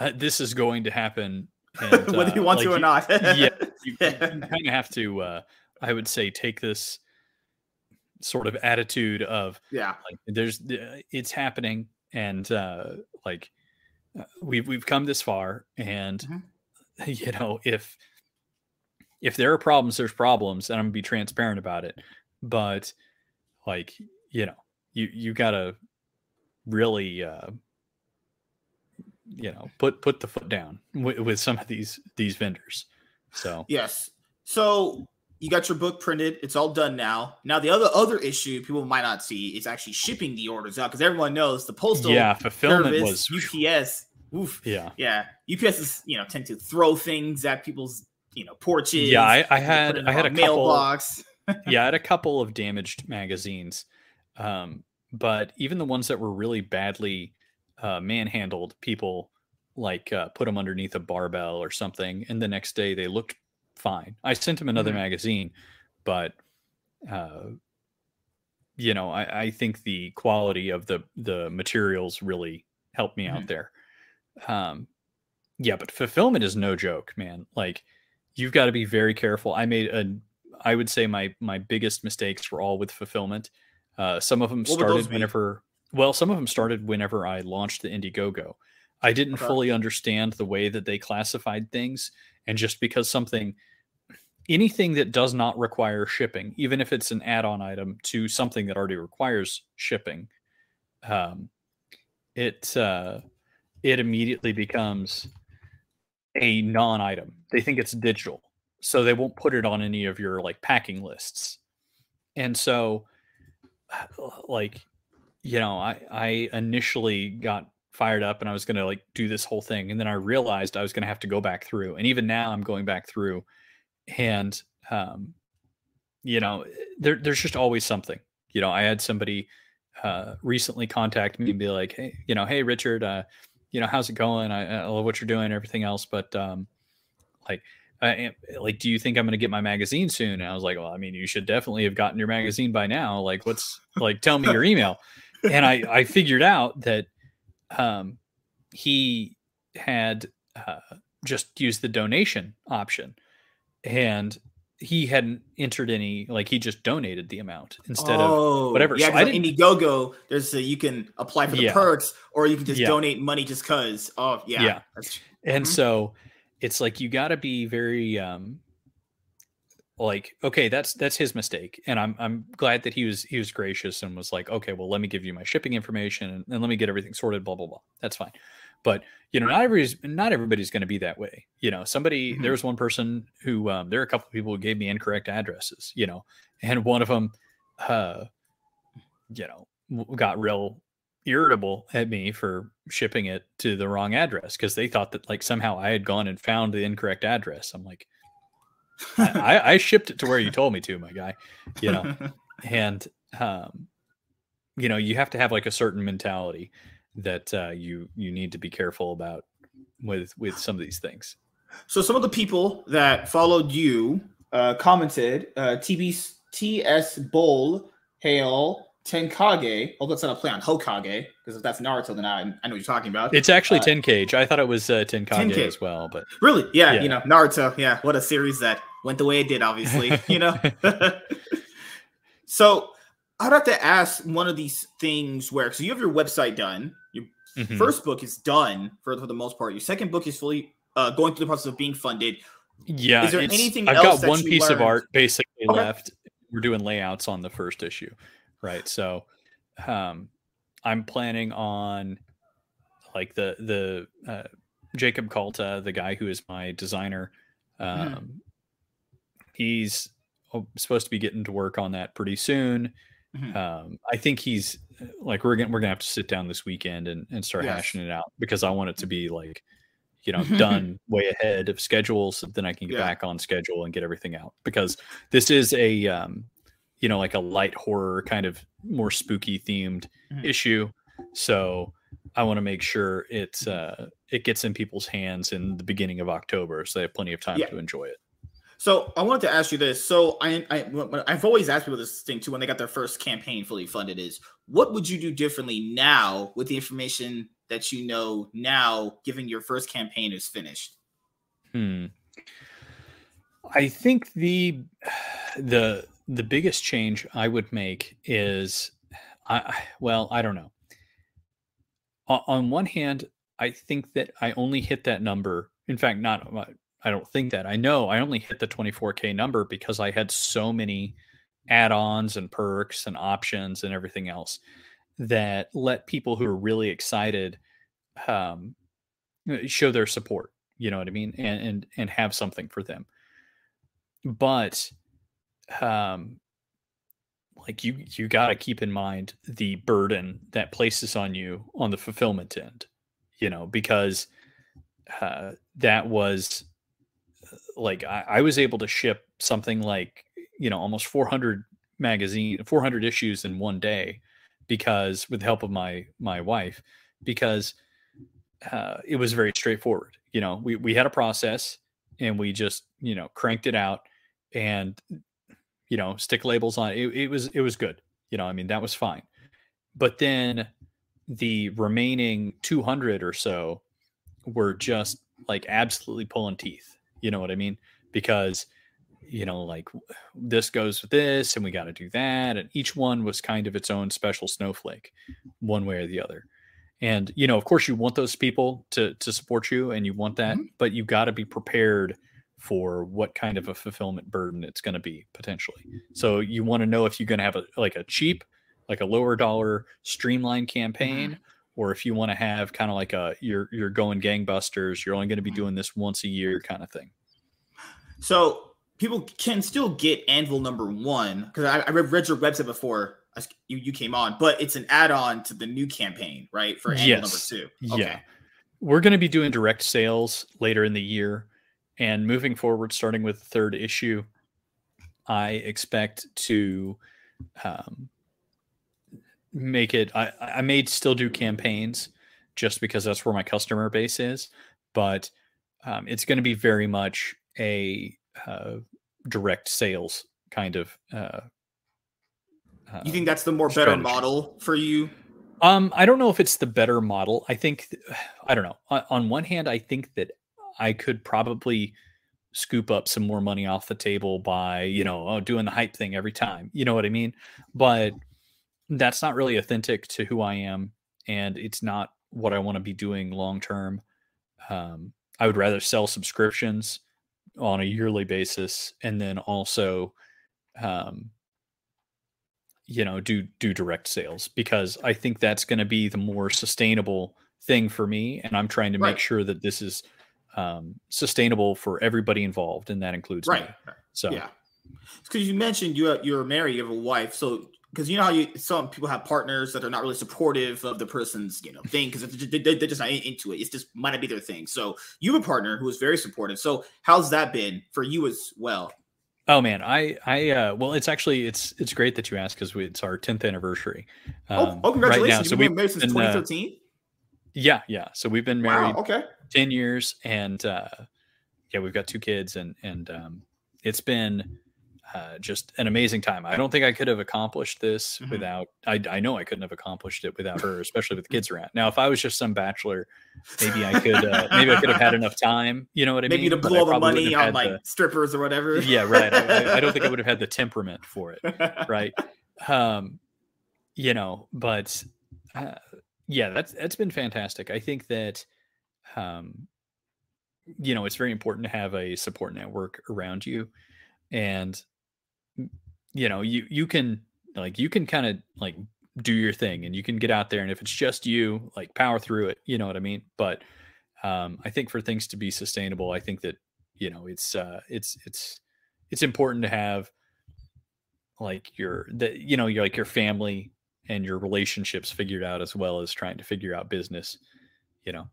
[SPEAKER 2] uh, this is going to happen, and,
[SPEAKER 1] whether you
[SPEAKER 2] uh,
[SPEAKER 1] want
[SPEAKER 2] like,
[SPEAKER 1] to or
[SPEAKER 2] you-
[SPEAKER 1] not?
[SPEAKER 2] yeah, you, kind of have to. Uh, I would say take this sort of attitude of
[SPEAKER 1] yeah.
[SPEAKER 2] like there's uh, it's happening and uh like uh, we've we've come this far and
[SPEAKER 1] Mhm.
[SPEAKER 2] you know if if there are problems there's problems and i'm gonna be transparent about it but like you know you you gotta really uh you know put put the foot down with, with some of these these vendors so
[SPEAKER 1] Yes. So you got your book printed. It's all done now. Now the other other issue people might not see is actually shipping the orders out because everyone knows the postal
[SPEAKER 2] yeah fulfillment
[SPEAKER 1] service,
[SPEAKER 2] was
[SPEAKER 1] UPS. Oof.
[SPEAKER 2] yeah
[SPEAKER 1] Yeah, UPS is you know tend to throw things at people's you know porches.
[SPEAKER 2] yeah i, I had i had a couple
[SPEAKER 1] mailbox.
[SPEAKER 2] yeah, I had a couple of damaged magazines, um, but even the ones that were really badly uh, manhandled, people like uh, put them underneath a barbell or something, and the next day they looked fine. I sent him another
[SPEAKER 1] Mhm.
[SPEAKER 2] magazine, but uh, you know, I, I think the quality of the the materials really helped me out
[SPEAKER 1] Mhm.
[SPEAKER 2] there. Um, yeah, but fulfillment is no joke, man. Like you've got to be very careful. I made a I would say my my biggest mistakes were all with fulfillment. Uh, some of them
[SPEAKER 1] What
[SPEAKER 2] started
[SPEAKER 1] be?
[SPEAKER 2] whenever well, some of them started whenever I launched the Indiegogo. I didn't
[SPEAKER 1] Okay.
[SPEAKER 2] fully understand the way that they classified things, and just because something anything that does not require shipping, even if it's an add-on item to something that already requires shipping, um, it uh, it immediately becomes a non-item. They think it's digital, so they won't put it on any of your like packing lists. And so, like, you know, I I initially got fired up and I was going to like do this whole thing, and then I realized I was going to have to go back through. And even now, I'm going back through, and um, you know, there there's just always something. You know, I had somebody uh, recently contact me and be like, hey, you know, hey Richard, uh, you know, how's it going? I, I love what you're doing, everything else, but um, like, I, like, do you think I'm going to get my magazine soon? And I was like, well, I mean, you should definitely have gotten your magazine by now. Like, what's like, tell me your email. And I I figured out that um, he had uh, just used the donation option, and he hadn't entered any like he just donated the amount instead of
[SPEAKER 1] oh,
[SPEAKER 2] whatever.
[SPEAKER 1] Yeah,
[SPEAKER 2] So I
[SPEAKER 1] on Indiegogo, there's a, you can apply for the
[SPEAKER 2] Yeah.
[SPEAKER 1] perks, or you can just
[SPEAKER 2] Yeah.
[SPEAKER 1] donate money just cause. Oh yeah,
[SPEAKER 2] Yeah.
[SPEAKER 1] That's-
[SPEAKER 2] and
[SPEAKER 1] Mhm.
[SPEAKER 2] so it's like you got to be very um like okay that's that's his mistake and i'm i'm glad that he was he was gracious and was like okay well let me give you my shipping information and, and let me get everything sorted blah blah blah that's fine but you know, not everybody's not everybody's going to be that way. You know, somebody mm-hmm. there was one person who um, there are a couple of people who gave me incorrect addresses. You know, and one of them, uh, you know, got real irritable at me for shipping it to the wrong address because they thought that like somehow I had gone and found the incorrect address. I'm like, I, I, shipped it to where you told me to, my guy. You know, and um, you know, you have to have like a certain mentality that uh, you you need to be careful about with with some of these things.
[SPEAKER 1] So some of the people that followed you uh, commented uh, TB TS Bowl Hail Tenkage. Oh, that's not a play on Hokage because if that's Naruto, then I, I know what you're talking about.
[SPEAKER 2] It's actually uh, Tenkage. I thought it was uh, Tenkage, Tenkage as well, but
[SPEAKER 1] really, yeah, yeah, you know, Naruto. Yeah, what a series that went the way it did. Obviously, you know. so I'd have to ask one of these things where so you have your website done, your mm-hmm. first book is done for, for the most part. Your second book is fully uh, going through the process of being funded.
[SPEAKER 2] Yeah, is there anything? I've got one piece learned? of art basically okay. left. We're doing layouts on the first issue, right? So, um, I'm planning on like the the uh, Jacob Kalta, the guy who is my designer. Mm-hmm. Um, mm. He's oh, supposed to be getting to work on that pretty soon. Mm-hmm. Um, I think he's like we're gonna we're gonna have to sit down this weekend and, and start yes. hashing it out because I want it to be like you know done way ahead of schedule so then I can get yeah. back on schedule and get everything out because this is a um, you know like a light horror kind of more spooky themed mm-hmm. issue so I want to make sure it's uh, it gets in people's hands in the beginning of October so they have plenty of time yeah. to enjoy it.
[SPEAKER 1] So I wanted to ask you this. So I, I have always asked people this thing too when they got their first campaign fully funded is what would you do differently now with the information that you know now, given your first campaign is finished?
[SPEAKER 2] Hmm. I think the the the biggest change I would make is I well I don't know. On one hand, I think that I only hit that number. In fact, not I don't think that. I know I only hit the 24K number because I had so many add ons and perks and options and everything else that let people who are really excited um, uh, show their support. You know what I mean? And, and, and have something for them. But, um, like you, you got to keep in mind the burden that places on you on the fulfillment end, you know, because uh, that was like I, I was able to ship something like you know almost 400 magazine 400 issues in one day because with the help of my my wife because uh, it was very straightforward you know we, we had a process and we just you know cranked it out and you know stick labels on it. it was it was good you know i mean that was fine but then the remaining 200 or so were just like absolutely pulling teeth you know what I mean? Because you know, like this goes with this, and we got to do that, and each one was kind of its own special snowflake, one way or the other. And you know, of course, you want those people to to support you, and you want that, mm-hmm. but you got to be prepared for what kind of a fulfillment burden it's going to be potentially. So you want to know if you're going to have a like a cheap, like a lower dollar streamlined campaign, mm-hmm or if you want to have kind of like a you're you're going gangbusters, you're only going to be doing this once a year kind of thing.
[SPEAKER 1] So people can still get Anvil number one because I, I, read your website before you, you came on, but it's an add-on to the new campaign, right? For Anvil yes. number two.
[SPEAKER 2] Okay. Yeah. We're going to be doing direct sales later in the year. And moving forward, starting with the third issue, I expect to um, make it I, I may still do campaigns just because that's where my customer base is but um, it's going to be very much a uh, direct sales kind of uh,
[SPEAKER 1] you think that's the more strategy. better model for you?
[SPEAKER 2] Um i don't know if it's the better model. I think i don't know. On, on one hand i think that i could probably scoop up some more money off the table by you know oh, doing the hype thing every time you know what i mean but that's not really authentic to who I am, and it's not what I want to be doing long term. Um, I would rather sell subscriptions on a yearly basis, and then also, um, you know, do do direct sales because I think that's going to be the more sustainable thing for me, and I'm trying to
[SPEAKER 1] Right.
[SPEAKER 2] make sure that this is um, sustainable for everybody involved, and that includes me.
[SPEAKER 1] Right.
[SPEAKER 2] So
[SPEAKER 1] Yeah. Because you mentioned you you're married, you have a wife, so because you know how you some people have partners that are not really supportive of the person's you know thing because they're, they're just not into it. It's just might not be their thing. So you have a partner who is very supportive. So how's that been for you as well?
[SPEAKER 2] Oh man, I I uh well it's actually it's it's great that you asked because it's our 10th anniversary.
[SPEAKER 1] oh,
[SPEAKER 2] um,
[SPEAKER 1] oh, congratulations!
[SPEAKER 2] Right now. So we've
[SPEAKER 1] been married since
[SPEAKER 2] been, uh,
[SPEAKER 1] 2013.
[SPEAKER 2] Yeah, yeah. So we've been married
[SPEAKER 1] Wow. Okay.
[SPEAKER 2] 10 years and uh yeah, we've got two kids and and um it's been uh, just an amazing time. I don't think I could have accomplished this
[SPEAKER 1] Mhm.
[SPEAKER 2] without. I, I know I couldn't have accomplished it without her, especially with the kids around. Now, if I was just some bachelor, maybe I could. Uh, maybe I could have had enough time. You know what I
[SPEAKER 1] Maybe
[SPEAKER 2] mean? Maybe to
[SPEAKER 1] blow the money on like
[SPEAKER 2] the-
[SPEAKER 1] strippers or whatever.
[SPEAKER 2] yeah, right. I, I- I don't think I would have had the temperament for it, right? Um, you know, but uh, yeah, that's that's been fantastic. I think that, um, you know, it's very important to have a support network around you, and you know, you you can like you can kind of like do your thing, and you can get out there, and if it's just you, like power through it. You know what I mean? But um, I think for things to be sustainable, I think that you know it's uh, it's it's it's important to have like your that you know your like your family and your relationships figured out as well as trying to figure out business you know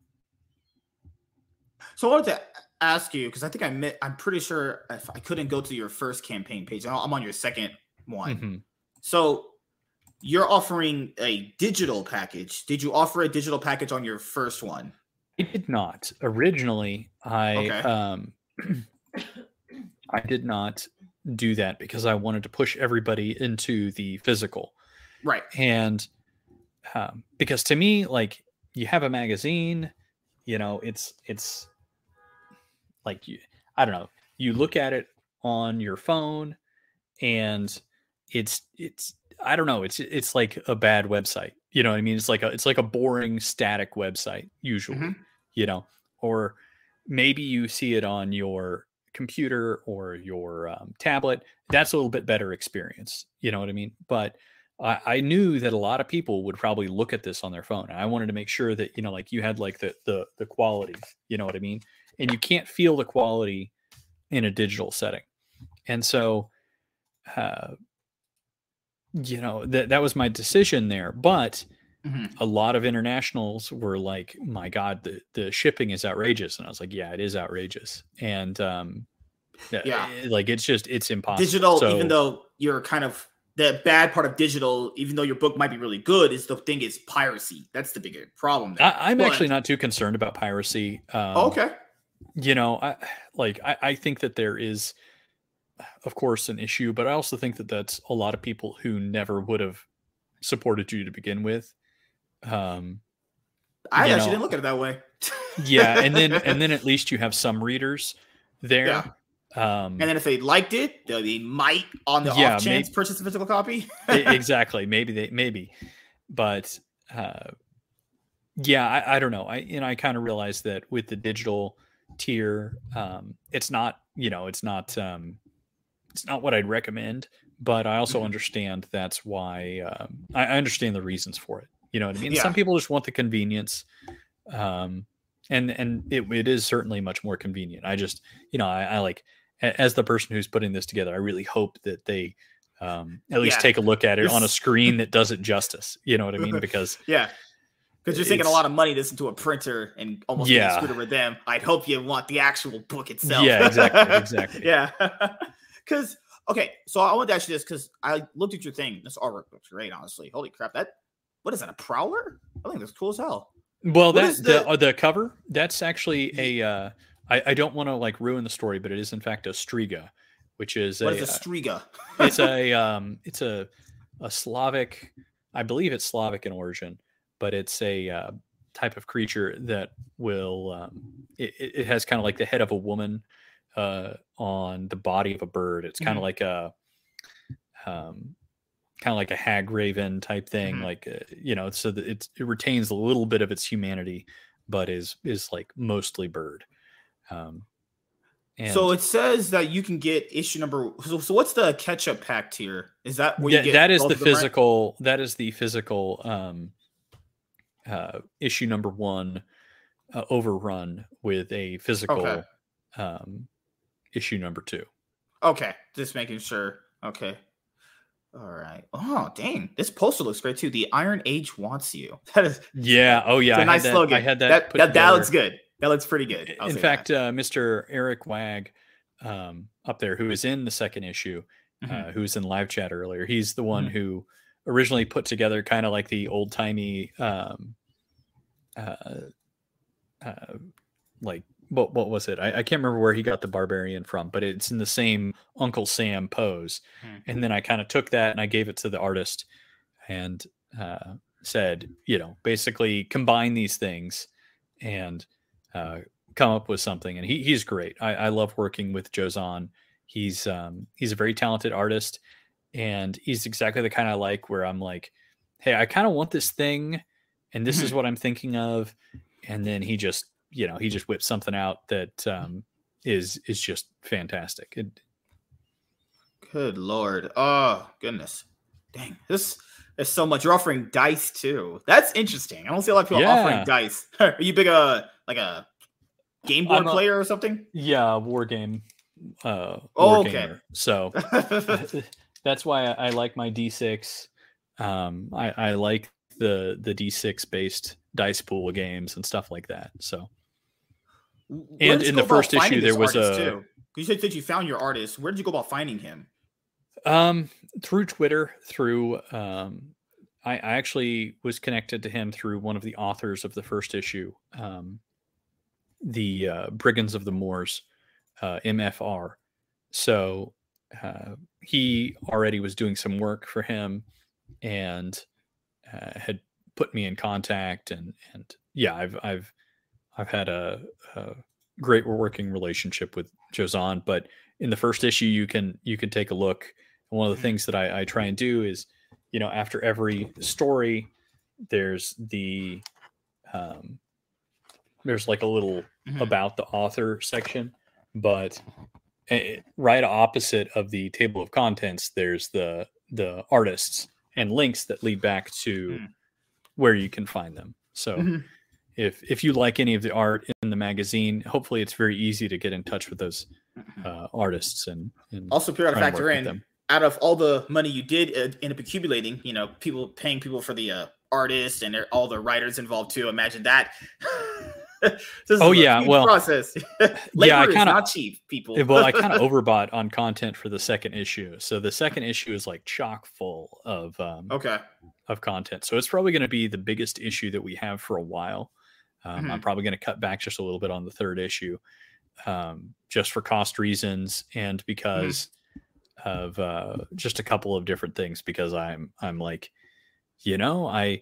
[SPEAKER 1] So I wanted to ask you because I think I met. I'm pretty sure if I couldn't go to your first campaign page. I'm on your second one.
[SPEAKER 2] Mhm.
[SPEAKER 1] So you're offering a digital package. Did you offer a digital package on your first one?
[SPEAKER 2] i did not originally i
[SPEAKER 1] Okay.
[SPEAKER 2] um i did not do that because i wanted to push everybody into the physical
[SPEAKER 1] Right.
[SPEAKER 2] and um, because to me like you have a magazine you know it's it's like you i don't know you look at it on your phone and it's it's i don't know it's it's like a bad website you know what i mean it's like a it's like a boring static website usually
[SPEAKER 1] Mhm.
[SPEAKER 2] you know or maybe you see it on your computer or your um, tablet that's a little bit better experience you know what i mean but I, I knew that a lot of people would probably look at this on their phone. I wanted to make sure that you know, like you had like the the the quality, you know what I mean? And you can't feel the quality in a digital setting. And so, uh, you know, that that was my decision there. But
[SPEAKER 1] Mhm.
[SPEAKER 2] a lot of internationals were like, "My God, the the shipping is outrageous," and I was like, "Yeah, it is outrageous." And um,
[SPEAKER 1] Yeah.
[SPEAKER 2] eh, like it's just it's impossible.
[SPEAKER 1] Digital,
[SPEAKER 2] So-
[SPEAKER 1] even though you're kind of the bad part of digital, even though your book might be really good, is the thing is piracy. That's the bigger problem. There.
[SPEAKER 2] I, I'm
[SPEAKER 1] But-
[SPEAKER 2] actually not too concerned about piracy. Um,
[SPEAKER 1] Oh, okay.
[SPEAKER 2] You know, I like I, I think that there is, of course, an issue, but I also think that that's a lot of people who never would have supported you to begin with. Um,
[SPEAKER 1] I actually
[SPEAKER 2] know,
[SPEAKER 1] didn't look at it that way.
[SPEAKER 2] yeah, and then and then at least you have some readers there.
[SPEAKER 1] Yeah.
[SPEAKER 2] Um,
[SPEAKER 1] and then if they liked it, they- might, on the
[SPEAKER 2] Yeah,
[SPEAKER 1] off chance, purchase a physical copy.
[SPEAKER 2] Exactly. Maybe they maybe. But uh yeah i, I don't know. I you know i kind of realized that with the digital tier um it's not you know it's not um it's not what i'd recommend. But i also
[SPEAKER 1] Mhm.
[SPEAKER 2] understand that's why um I, I understand the reasons for it. You know what i mean?
[SPEAKER 1] Yeah.
[SPEAKER 2] some people just want the convenience um and and it, it is certainly much more convenient. I just you know i, I like as the person who's putting this together i really hope that they um at least
[SPEAKER 1] Yeah.
[SPEAKER 2] take a look at it on a screen that does it justice you know what i mean because
[SPEAKER 1] yeah. Because you're sinking a lot of money just into a printer and almost
[SPEAKER 2] Yeah.
[SPEAKER 1] screwed over them. I'd hope you want the actual book itself.
[SPEAKER 2] Yeah, exactly, exactly.
[SPEAKER 1] yeah. Because okay, so I want to ask you this because I looked at your thing. This artwork looks great, honestly. Holy crap! That what is that? A prowler? I think that's cool as hell.
[SPEAKER 2] well
[SPEAKER 1] What
[SPEAKER 2] that
[SPEAKER 1] is
[SPEAKER 2] the
[SPEAKER 1] the-
[SPEAKER 2] uh, the cover that's actually a uh i, I don't want to like ruin the story but it is in fact a striga which is
[SPEAKER 1] What
[SPEAKER 2] a,
[SPEAKER 1] is a
[SPEAKER 2] uh,
[SPEAKER 1] striga?
[SPEAKER 2] it's a um it's a a slavic i believe it's slavic in origin but it's a uh, type of creature that will um it, it has kind of like the head of a woman uh on the body of a bird it's kind of
[SPEAKER 1] Mhm.
[SPEAKER 2] like a um kind of like a hag raven type thing
[SPEAKER 1] Mhm.
[SPEAKER 2] like uh, you know so that it's it retains a little bit of its humanity but is is like mostly bird um and
[SPEAKER 1] so it says that you can get issue number. So, so what's the ketchup pack tier? Is that where you
[SPEAKER 2] That- that is the
[SPEAKER 1] them, right?
[SPEAKER 2] physical that is the physical um uh, issue number one uh, overrun with a physical
[SPEAKER 1] Okay.
[SPEAKER 2] um, issue number two.
[SPEAKER 1] Okay, just making sure. Okay. All right. Oh, dang. This poster looks great too. The Iron Age wants you. That is
[SPEAKER 2] Yeah. Oh, yeah. I
[SPEAKER 1] nice
[SPEAKER 2] had that,
[SPEAKER 1] slogan.
[SPEAKER 2] I had that.
[SPEAKER 1] That, that, that looks good. That looks pretty good. I'll
[SPEAKER 2] In fact, uh, Mr. Eric Wag um, up there, who is in the second issue,
[SPEAKER 1] Mhm.
[SPEAKER 2] uh, who was in live chat earlier, he's the one
[SPEAKER 1] Mhm.
[SPEAKER 2] who originally put together kind of like the old timey, um, uh, uh, like what what was it? I, I can't remember where he got the barbarian from, but it's in the same Uncle Sam pose.
[SPEAKER 1] Hmm.
[SPEAKER 2] And then I kind of took that and I gave it to the artist and uh, said, you know, basically combine these things and uh, come up with something. And he, he's great. I, I love working with Jozan. He's um, he's a very talented artist, and he's exactly the kind I like. Where I'm like, hey, I kind of want this thing, and this is what I'm thinking of, and then he just, you know, he just whips something out that um, is is just fantastic. It,
[SPEAKER 1] Good lord. Oh goodness. Dang. This is so much. You're offering dice too. That's interesting. I don't see a lot of people offering dice. Are you big uh like a game board
[SPEAKER 2] a-
[SPEAKER 1] player or something?
[SPEAKER 2] yeah, war game. Uh,
[SPEAKER 1] Oh,
[SPEAKER 2] war
[SPEAKER 1] okay.
[SPEAKER 2] gamer. So that's why I, I like my D6. Um, I, I like the the D6 based dice pool games and stuff like that. So And in the first issue, there was a-
[SPEAKER 1] too? You said that you found your artist. Where did you go about finding him?
[SPEAKER 2] Um, through Twitter, through um, I, I actually was connected to him through one of the authors of the first issue, um, the uh, Brigands of the Moors, uh, MFR. So uh, he already was doing some work for him and uh, had put me in contact and and yeah I've I've I've had a, a great working relationship with Jozan but in the first issue you can you can take a look and one of the
[SPEAKER 1] Mhm.
[SPEAKER 2] things that I, I try and do is you know after every story there's the um there's like a little
[SPEAKER 1] Mhm.
[SPEAKER 2] about the author section, but eh, right opposite of the table of contents, there's the the artists and links that lead back to
[SPEAKER 1] Mm.
[SPEAKER 2] where you can find them. So
[SPEAKER 1] Mhm.
[SPEAKER 2] if if you like any of the art in the magazine, hopefully it's very easy to get in touch with those
[SPEAKER 1] Mhm.
[SPEAKER 2] uh, artists and, and
[SPEAKER 1] Also, you got to
[SPEAKER 2] try
[SPEAKER 1] factor in
[SPEAKER 2] them.
[SPEAKER 1] Out of all the money you did uh, end up accumulating, you know, people paying people for the uh, artists and all the writers involved too. Imagine that. this
[SPEAKER 2] Oh, yeah, well,
[SPEAKER 1] process. Labor
[SPEAKER 2] yeah, I kinda-
[SPEAKER 1] not cheap, people.
[SPEAKER 2] Well, I kind of overbought on content for the second issue. So the second issue is like chock full of um,
[SPEAKER 1] okay.
[SPEAKER 2] of content. So it's probably going to be the biggest issue that we have for a while. Um, I'm probably going to cut back just a little bit on the third issue, um, just for cost reasons and because of uh, just a couple of different things. Because I'm I'm like, you know, I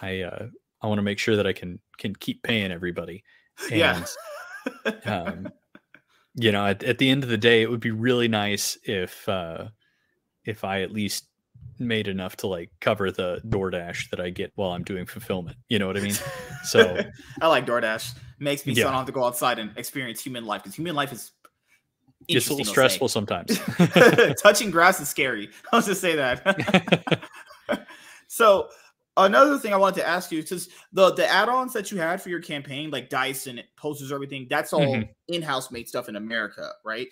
[SPEAKER 2] I uh, I want to make sure that I can can keep paying everybody. And,
[SPEAKER 1] Yeah.
[SPEAKER 2] um, you know, at, at the end of the day, it would be really nice if uh, if I at least made enough to like cover the DoorDash that I get while I'm doing fulfillment. You know what I mean? So
[SPEAKER 1] I like DoorDash. Makes me so I don't have to go outside and experience human life because human life is
[SPEAKER 2] it's a little stressful sometimes.
[SPEAKER 1] Touching grass is scary. I'll just say that. so another thing I wanted to ask you is the the add-ons that you had for your campaign, like dice and posters, everything. That's all
[SPEAKER 2] Mhm.
[SPEAKER 1] in-house made stuff in America, right?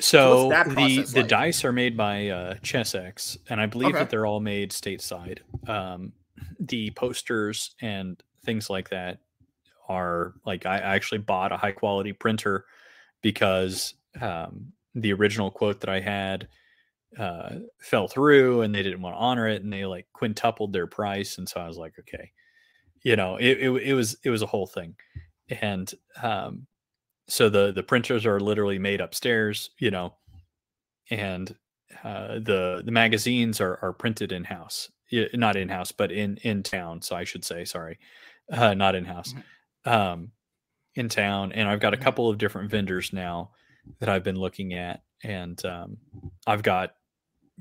[SPEAKER 2] So
[SPEAKER 1] that
[SPEAKER 2] the the
[SPEAKER 1] like?
[SPEAKER 2] dice are made by uh, Chessex, and I believe
[SPEAKER 1] Okay.
[SPEAKER 2] that they're all made stateside. Um, the posters and things like that are like I actually bought a high quality printer because um, the original quote that I had uh, fell through, and they didn't want to honor it, and they like quintupled their price, and so I was like, okay, you know, it it, it was it was a whole thing, and um, so the the printers are literally made upstairs you know and uh, the the magazines are are printed in house not in house but in in town so i should say sorry. Uh, not in house um in town and i've got a
[SPEAKER 1] Mhm.
[SPEAKER 2] couple of different vendors now that i've been looking at and um i've got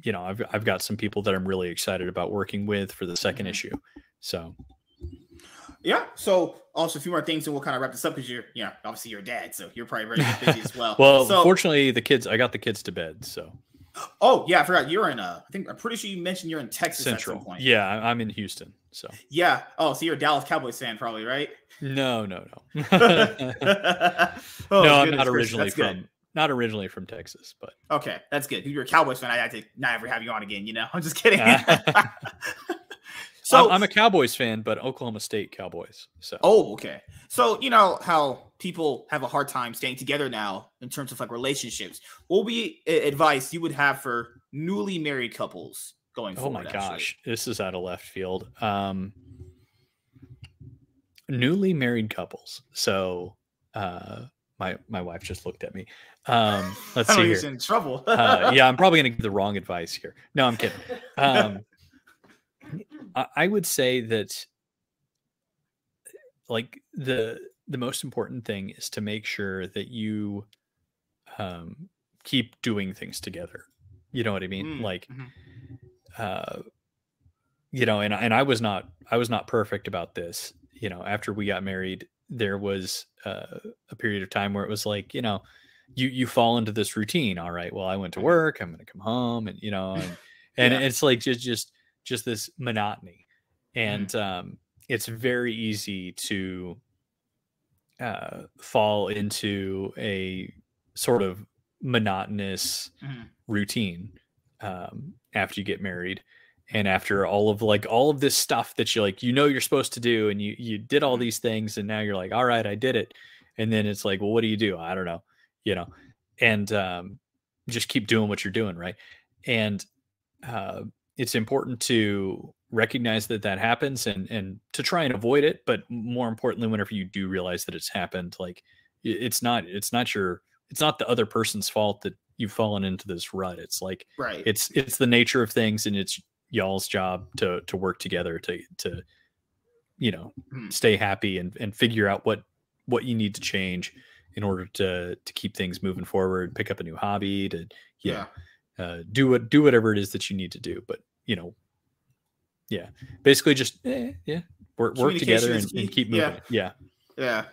[SPEAKER 2] you know i've, I've got some people that i'm really excited about working with for the 2nd
[SPEAKER 1] Mhm.
[SPEAKER 2] issue so
[SPEAKER 1] Yeah. So also a few more things and we'll kind of wrap this up because you're yeah, obviously you're a dad, so you're probably very busy as well.
[SPEAKER 2] well
[SPEAKER 1] so
[SPEAKER 2] fortunately the kids i got the kids to bed so
[SPEAKER 1] Oh yeah, I forgot you're in. Uh, I think I'm pretty sure you mentioned you're in Texas
[SPEAKER 2] Central.
[SPEAKER 1] at some point.
[SPEAKER 2] Yeah, I- I'm in Houston. So
[SPEAKER 1] Yeah. Oh, so you're a Dallas Cowboys fan, probably, right?
[SPEAKER 2] no, no, no.
[SPEAKER 1] oh,
[SPEAKER 2] no, I'm not originally
[SPEAKER 1] that's good.
[SPEAKER 2] from not originally from Texas, but
[SPEAKER 1] Okay, that's good. You're a Cowboys fan, I to not ever have you on again. You know, I'm just kidding.
[SPEAKER 2] so
[SPEAKER 1] so
[SPEAKER 2] I'm, I'm a Cowboys fan, but Oklahoma State Cowboys. So
[SPEAKER 1] Oh, okay. So you know how people have a hard time staying together now in terms of like relationships. What would be advice you would have for newly married couples going
[SPEAKER 2] Oh
[SPEAKER 1] forward?
[SPEAKER 2] my
[SPEAKER 1] actually?
[SPEAKER 2] gosh, this is out of left field. Um, newly married couples. So, uh, my my wife just looked at me. Um, let's see
[SPEAKER 1] he's in trouble.
[SPEAKER 2] Uh, yeah, I'm probably gonna give the wrong advice here. No, I'm kidding. Um, I, would say that, like the the most important thing is to make sure that you um, keep doing things together. You know what I mean?
[SPEAKER 1] Mm,
[SPEAKER 2] Like,
[SPEAKER 1] mhm.
[SPEAKER 2] uh, you know, and and I was not I was not perfect about this. You know, after we got married, there was uh, a period of time where it was like, you know, you you fall into this routine. All right, well, I went to work. I'm going to come home, and you know, and and
[SPEAKER 1] Yeah.
[SPEAKER 2] it's like just just just this monotony, and um, it's very easy to uh, fall into a sort of monotonous
[SPEAKER 1] Mhm.
[SPEAKER 2] routine um, after you get married and after all of like all of this stuff that you like you know you're supposed to do and you you did all
[SPEAKER 1] Mhm.
[SPEAKER 2] these things and now you're like all right i did it. And then it's like well what do you do? I don't know you know? And um, just keep doing what you're doing right? And uh, it's important to recognize that that happens and and to try and avoid it but more importantly whenever you do realize that it's happened like it's not it's not your it's not the other person's fault that you've fallen into this rut it's like
[SPEAKER 1] right.
[SPEAKER 2] it's it's the nature of things and it's y'all's job to to work together to to you know
[SPEAKER 1] Mhm.
[SPEAKER 2] stay happy and and figure out what what you need to change in order to to keep things moving forward pick up a new hobby to you
[SPEAKER 1] yeah.
[SPEAKER 2] Uh, do what do whatever it is that you need to do but you know yeah basically just eh, yeah work, work together and, and keep moving yeah
[SPEAKER 1] Yeah.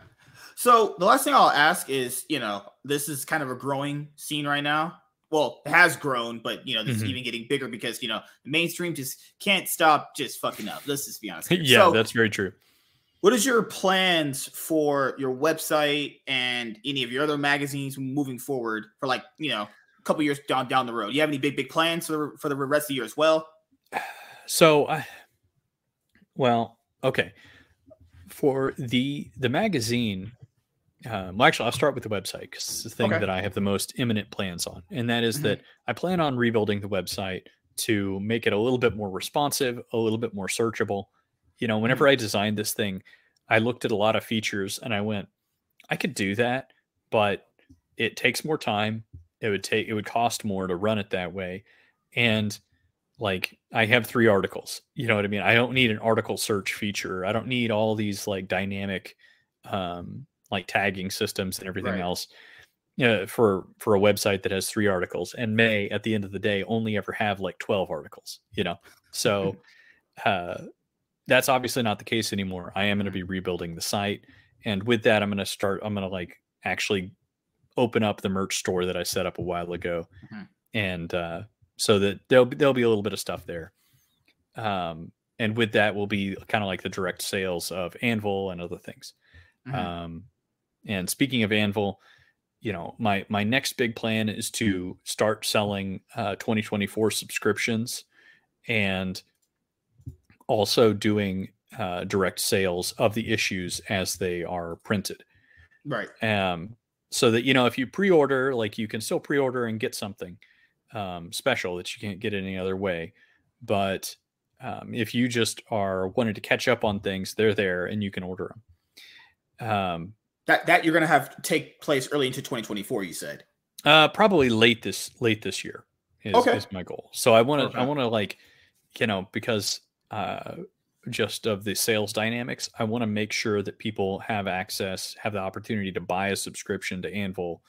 [SPEAKER 1] So the last thing I'll ask is, you know, this is kind of a growing scene right now. Well, it has grown, but you know, this is
[SPEAKER 2] Mhm.
[SPEAKER 1] even getting bigger because you know the mainstream just can't stop just fucking up. Let's just be honest.
[SPEAKER 2] yeah
[SPEAKER 1] So,
[SPEAKER 2] that's very true
[SPEAKER 1] what is your plans for your website and any of your other magazines moving forward for like you know couple years down down the road? You have any big big plans for the, for the rest of the year as well?
[SPEAKER 2] So, I, well, okay. For the the magazine, um, well, actually, I'll start with the website because it's the thing
[SPEAKER 1] Okay.
[SPEAKER 2] that I have the most imminent plans on, and that is
[SPEAKER 1] Mhm.
[SPEAKER 2] that I plan on rebuilding the website to make it a little bit more responsive, a little bit more searchable. You know, whenever I designed this thing, I looked at a lot of features and I went, I could do that, but it takes more time. It would take it would cost more to run it that way, and like I have three articles. You know what I mean? I don't need an article search feature. I don't need all these like dynamic um like tagging systems and everything
[SPEAKER 1] Right.
[SPEAKER 2] else. Uh, for for a website that has three articles and may at the end of the day only ever have like 12 articles you know so uh that's obviously not the case anymore i am going to be rebuilding the site and with that i'm going to start i'm going to like actually open up the merch store that i set up a while ago
[SPEAKER 1] Mhm.
[SPEAKER 2] and uh so that there'll be, there'll be a little bit of stuff there um and with that will be kind of like the direct sales of anvil and other things
[SPEAKER 1] Mhm.
[SPEAKER 2] um and speaking of anvil you know my my next big plan is to start selling uh 2024 subscriptions and also doing uh, direct sales of the issues as they are printed
[SPEAKER 1] right.
[SPEAKER 2] um, so that you know if you pre-order like you can still pre-order and get something um, special that you can't get any other way but um, if you just are wanting to catch up on things they're there and you can order them um,
[SPEAKER 1] That that you're gonna have take place early into 2024. You said.
[SPEAKER 2] uh, probably late this late this year is,
[SPEAKER 1] Okay.
[SPEAKER 2] is my goal so i want to i want to like you know because uh, just of the sales dynamics i want to make sure that people have access have the opportunity to buy a subscription to anvil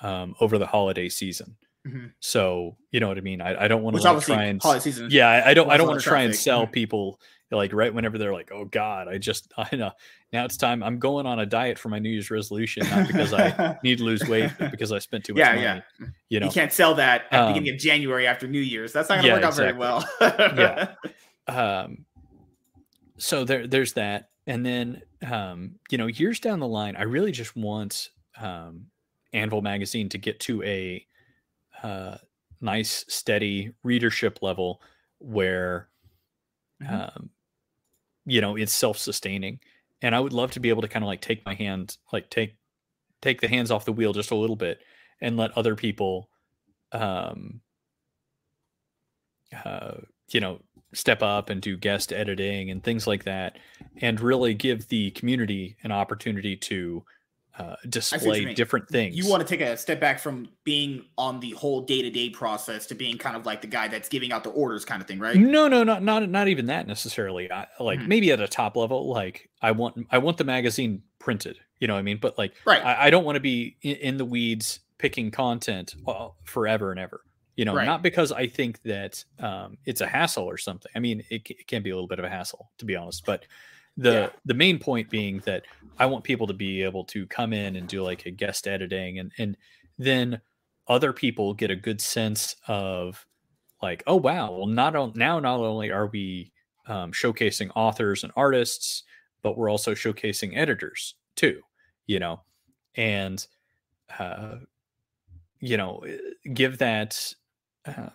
[SPEAKER 2] um, over the holiday season Mm-hmm. So you know what I mean. I, I don't want to
[SPEAKER 1] like
[SPEAKER 2] try and
[SPEAKER 1] season,
[SPEAKER 2] yeah. I, I don't I don't want to try and sell mm-hmm. people like right whenever they're like, oh God, I just I know now it's time. I'm going on a diet for my New Year's resolution, not because I need to lose weight, but because I spent too much yeah, money. Yeah,
[SPEAKER 1] you know, you can't sell that at um, the beginning of January after New Year's. That's not going to yeah, work out exactly.
[SPEAKER 2] very well. yeah. Um. So there, there's that, and then um, you know, years down the line, I really just want um, Anvil magazine to get to a uh, nice, steady readership level where, mm-hmm. um, you know, it's self-sustaining. And I would love to be able to kind of like take my hand, like take take the hands off the wheel just a little bit, and let other people, um, uh, you know, step up and do guest editing and things like that, and really give the community an opportunity to uh, display different things.
[SPEAKER 1] You want to take a step back from being on the whole day to day process to being kind of like the guy that's giving out the orders, kind of thing, right?
[SPEAKER 2] No, no, not not not even that necessarily. I, like mm-hmm. maybe at a top level, like I want I want the magazine printed. You know what I mean? But like,
[SPEAKER 1] right.
[SPEAKER 2] I, I don't want to be in, in, the weeds picking content uh, forever and ever. You know, right. not because I think that um, it's a hassle or something. I mean, it, it can be a little bit of a hassle, to be honest, but the yeah. the main point being that I want people to be able to come in and do like a guest editing and and then other people get a good sense of like oh wow well not on, now not only are we um, showcasing authors and artists but we're also showcasing editors too you know and uh, you know eh, give that uh,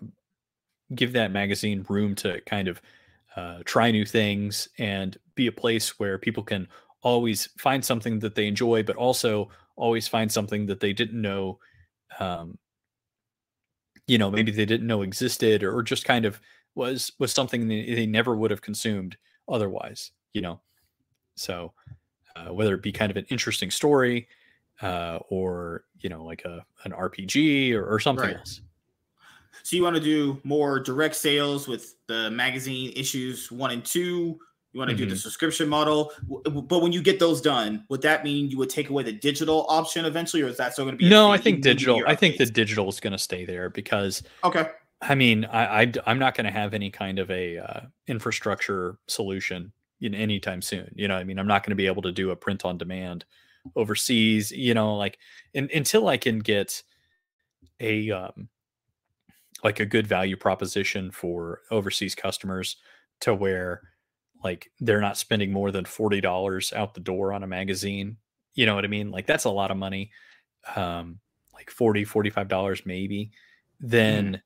[SPEAKER 2] give that magazine room to kind of uh, try new things and be a place where people can always find something that they enjoy, but also always find something that they didn't know, um, you know, maybe they didn't know existed or just kind of was was something they, they never would have consumed otherwise, you know. So uh, whether it be kind of an interesting story uh, or you know like a an RPG or, or something right. else.
[SPEAKER 1] So you want to do more direct sales with the magazine issues one and two. You want to mm-hmm. do the mm-hmm. subscription model, but when you get those done, would that mean you would take away the digital option eventually, or is that still going to be?
[SPEAKER 2] No, I think digital. I think the digital is going to stay there because.
[SPEAKER 1] Okay.
[SPEAKER 2] I mean, I, I am not going to have any kind of a uh, infrastructure solution in anytime soon. You know, I mean, I'm not going to be able to do a print on demand overseas. You know, like in, until I can get a um, like a good value proposition for overseas customers to where like they're not spending more than $40 out the door on a magazine you know what i mean like that's a lot of money um like 40 45 dollars maybe then mm.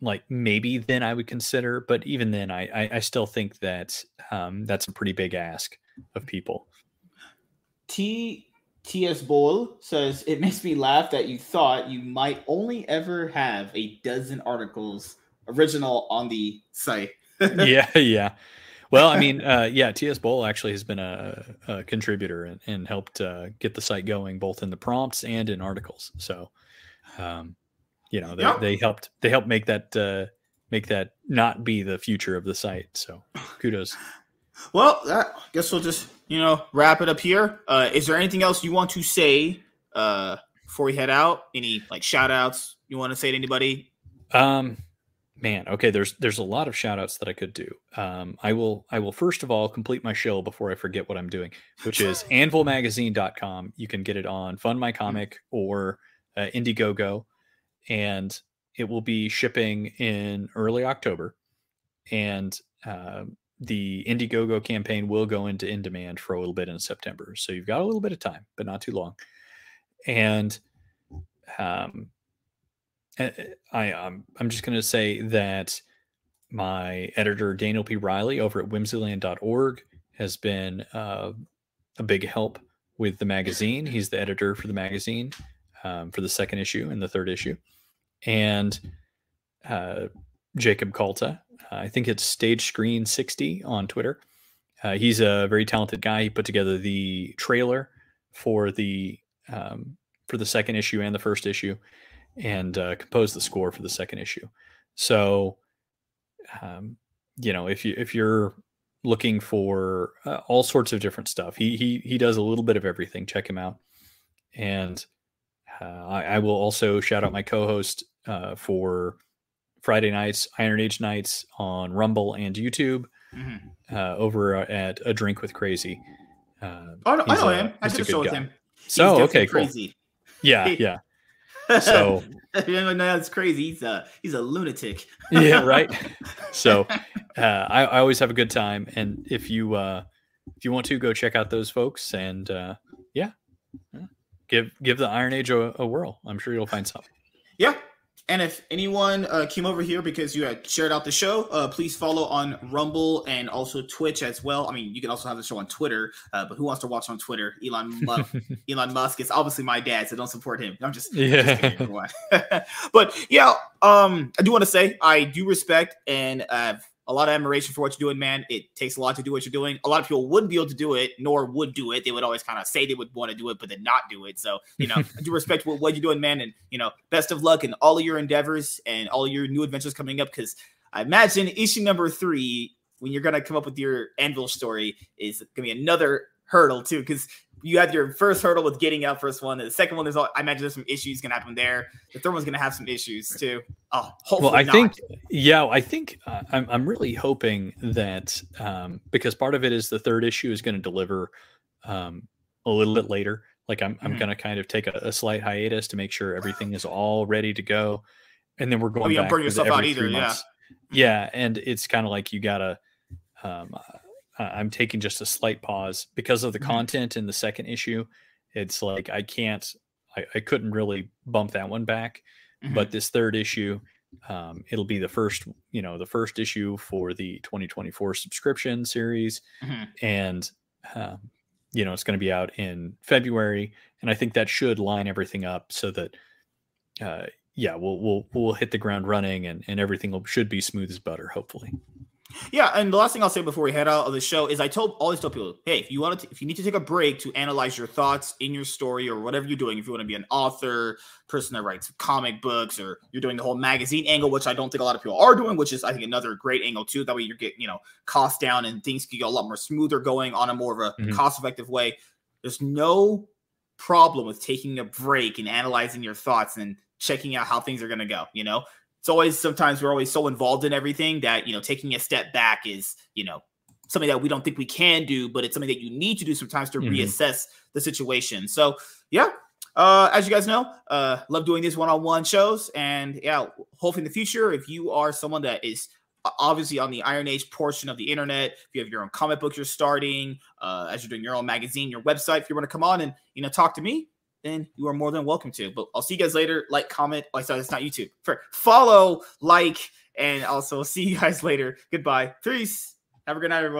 [SPEAKER 2] like maybe then i would consider but even then I, I i still think that um that's a pretty big ask of people
[SPEAKER 1] t T.S. Bowl says it makes me laugh that you thought you might only ever have a dozen articles original on the site.
[SPEAKER 2] yeah, yeah. Well, I mean, uh, yeah, T.S. Bowl actually has been a, a contributor and, and helped uh, get the site going both in the prompts and in articles. So, um, you know, they, yep. they helped they helped make that uh, make that not be the future of the site. So, kudos.
[SPEAKER 1] Well, that, I guess we'll just you know wrap it up here. Uh, is there anything else you want to say uh, before we head out? Any like shout outs you want to say to anybody?
[SPEAKER 2] Um, man, okay. There's there's a lot of shout outs that I could do. Um, I will I will first of all complete my shill before I forget what I'm doing, which is anvilmagazine.com. You can get it on Fund My Comic or uh, Indiegogo, and it will be shipping in early October. And uh, the Indiegogo campaign will go into in demand for a little bit in September. So you've got a little bit of time, but not too long. And um, I, I'm, I'm just going to say that my editor, Daniel P. Riley, over at whimsyland.org, has been uh, a big help with the magazine. He's the editor for the magazine um, for the second issue and the third issue. And uh, Jacob Kalta, I think it's Stage Screen 60 on Twitter. Uh, he's a very talented guy. He put together the trailer for the um, for the second issue and the first issue, and uh, composed the score for the second issue. So, um, you know, if you if you're looking for uh, all sorts of different stuff, he he he does a little bit of everything. Check him out, and uh, I, I, will also shout out my co-host uh, for Friday nights, Iron Age nights on Rumble and YouTube. Mm-hmm. Uh, over at a drink with Crazy.
[SPEAKER 1] Uh, oh, I know him. I did a show with him.
[SPEAKER 2] He's so okay, crazy. Cool. Yeah, yeah. So
[SPEAKER 1] no, that's crazy. He's a he's a lunatic.
[SPEAKER 2] yeah, right. So uh, I, I always have a good time, and if you uh, if you want to go check out those folks, and uh, yeah, give give the Iron Age a, a whirl. I'm sure you'll find something.
[SPEAKER 1] Yeah, and if anyone uh, came over here because you had shared out the show, uh, please follow on Rumble and also Twitch as well. I mean, you can also have the show on Twitter, uh, but who wants to watch on Twitter? Elon Musk. Elon Musk is obviously my dad, so don't support him. I'm just, yeah. Just but yeah, um, I do want to say I do respect and uh, a lot of admiration for what you're doing, man. It takes a lot to do what you're doing. A lot of people wouldn't be able to do it, nor would do it. They would always kind of say they would want to do it, but then not do it. So, you know, I do respect what, what you're doing, man. And, you know, best of luck in all of your endeavors and all your new adventures coming up. Cause I imagine issue number three, when you're going to come up with your anvil story, is going to be another hurdle too. Cause you had your first hurdle with getting out first one. The second one, there's all, I imagine there's some issues gonna happen there. The third one's gonna have some issues too. Oh, hopefully well, I
[SPEAKER 2] not. think yeah, I think uh, I'm I'm really hoping that um, because part of it is the third issue is going to deliver um, a little bit later. Like I'm I'm mm-hmm. going to kind of take a, a, slight hiatus to make sure everything is all ready to go, and then we're going. Oh, you don't burn yourself out either, yeah. Yeah, and it's kind of like you gotta. Um, uh, I'm taking just a slight pause because of the mm-hmm. content in the second issue. It's like I can't, I, I couldn't really bump that one back. Mm-hmm. But this third issue, um, it'll be the first, you know, the first issue for the 2024 subscription series, mm-hmm. and um, you know it's going to be out in February, and I think that should line everything up so that, uh, yeah, we'll we'll we'll hit the ground running, and and everything will, should be smooth as butter, hopefully.
[SPEAKER 1] Yeah, and the last thing I'll say before we head out of the show is I told always tell people, hey, if you want to, if you need to take a break to analyze your thoughts in your story or whatever you're doing, if you want to be an author, person that writes comic books, or you're doing the whole magazine angle, which I don't think a lot of people are doing, which is I think another great angle too. That way you're getting you know cost down and things can get a lot more smoother going on a more of a mm-hmm. cost effective way. There's no problem with taking a break and analyzing your thoughts and checking out how things are going to go. You know, it's always sometimes we're always so involved in everything that you know taking a step back is you know something that we don't think we can do, but it's something that you need to do sometimes to mm-hmm. reassess the situation. So yeah, uh, as you guys know, uh, love doing these one-on-one shows, and yeah, hopefully in the future, if you are someone that is obviously on the Iron Age portion of the internet, if you have your own comic book you're starting, uh, as you're doing your own magazine, your website, if you want to come on and you know talk to me, then you are more than welcome to. But I'll see you guys later. Like, comment. Oh, sorry, it's not YouTube. For follow, like, and also see you guys later. Goodbye. Peace. Have a good night, everyone.